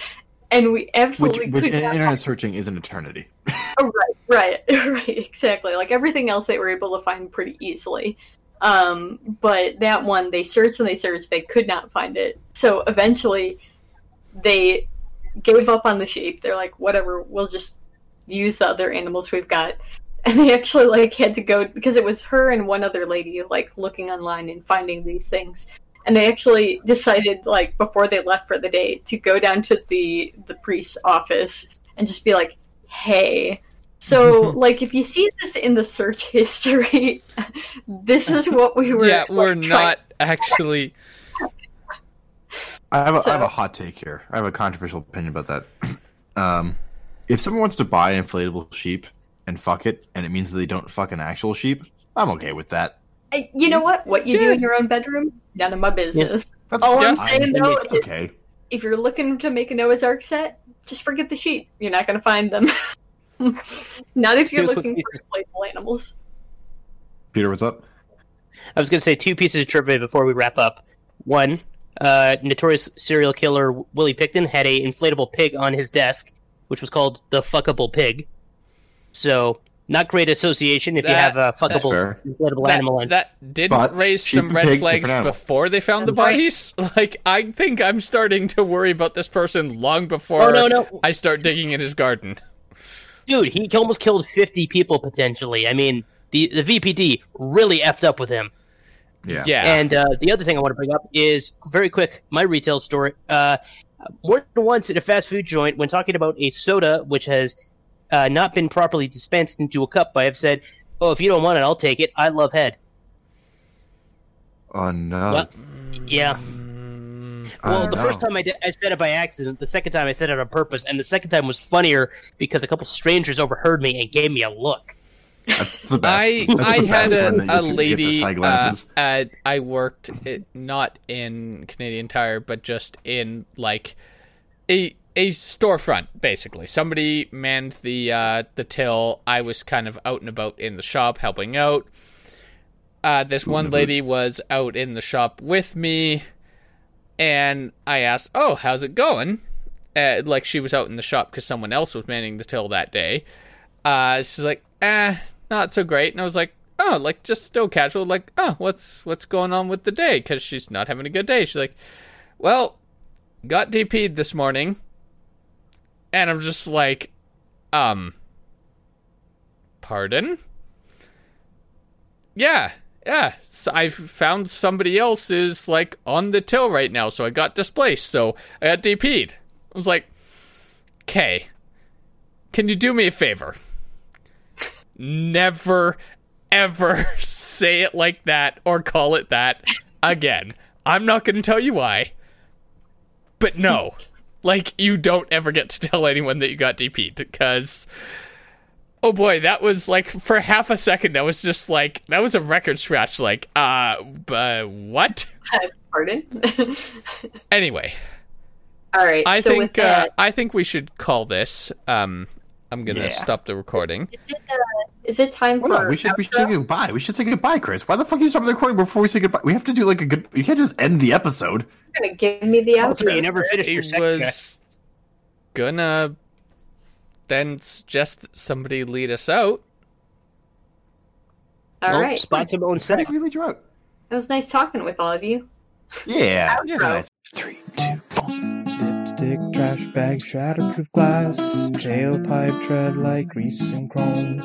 and we absolutely which, which internet searching is an eternity. Oh, right right right exactly. Like everything else they were able to find pretty easily. Um, but that one they searched and they searched they could not find it. So eventually they gave up on the sheep. They're like whatever we'll just use the other animals we've got. And they actually like had to go because it was her and one other lady like looking online and finding these things and they actually decided like before they left for the day to go down to the the priest's office and just be like hey so like if you see this in the search history this is what we were yeah we're like, not actually I have, a, so, I have a hot take here i have a controversial opinion about that um if someone wants to buy an inflatable sheep and fuck it and it means that they don't fuck an actual sheep i'm okay with that you know what? What you yeah. do in your own bedroom, none of my business. Yeah. That's All I'm saying though is, okay. if you're looking to make a Noah's Ark set, just forget the sheep. You're not going to find them. not if you're looking for playful animals. Peter, what's up? I was going to say two pieces of trivia before we wrap up. One, uh, notorious serial killer Willie Pickton had a inflatable pig on his desk, which was called the fuckable pig. So not great association if that, you have a fuckable inflatable that, animal. In. That did but raise some red flags before they found the bodies. Like I think I'm starting to worry about this person long before oh, no, no. I start digging in his garden. Dude, he almost killed 50 people potentially. I mean, the the VPD really effed up with him. Yeah. yeah. And uh, the other thing I want to bring up is very quick. My retail story. Uh, more than once at a fast food joint when talking about a soda which has uh, not been properly dispensed into a cup. But I have said, "Oh, if you don't want it, I'll take it. I love head." Oh no! Well, yeah. Mm, Well, the know. first time I did, I said it by accident. The second time I said it on purpose, and the second time was funnier because a couple strangers overheard me and gave me a look. That's the best. I That's I the had best a, a just get the lady. Uh, at, I worked it, not in Canadian Tire, but just in like a a storefront, basically. Somebody manned the uh, the till. I was kind of out and about in the shop helping out. Uh, this one lady was out in the shop with me, and I asked, "Oh, how's it going?" Uh, like she was out in the shop because someone else was manning the till that day. Uh, she's like, "Eh, not so great," and I was like, "Oh, like just still casual." Like, "Oh, what's what's going on with the day?" Because she's not having a good day. She's like, "Well, got DP'd this morning," and I'm just like, "Um, pardon?" Yeah, yeah. So I found somebody else is like on the till right now, so I got displaced. So I got DP'd. I was like, "Okay, can you do me a favor? Never, ever say it like that or call it that again. I'm not going to tell you why, but no." Like you don't ever get to tell anyone that you got DP'd because Oh boy, that was like for half a second. That was just like that was a record scratch. Like, uh, uh what? Pardon? Anyway, All right. I so with think uh, I think we should call this. Um, I'm gonna Yeah. stop the recording. is it, uh, is it time Hold for on, we should we should say goodbye. We should say goodbye, Chris. Why the fuck are you stopping the recording before we say goodbye? We have to do like a good. You can't just end the episode. You're gonna give me the Also, outro. you never sir. finished your second guy. was gonna then suggest that somebody lead us out. All Nope, right. Spot some own I sex. think we lead you out. It was nice talking with all of you. Yeah. Yeah, nice. Three, two, one. Lipstick, trash bag, shatterproof glass, tailpipe tread like grease and chrome.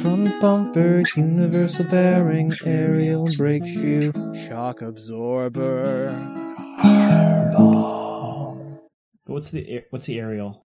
Front bumper, universal bearing, aerial brake shoe, shock absorber. What's the what's the aerial?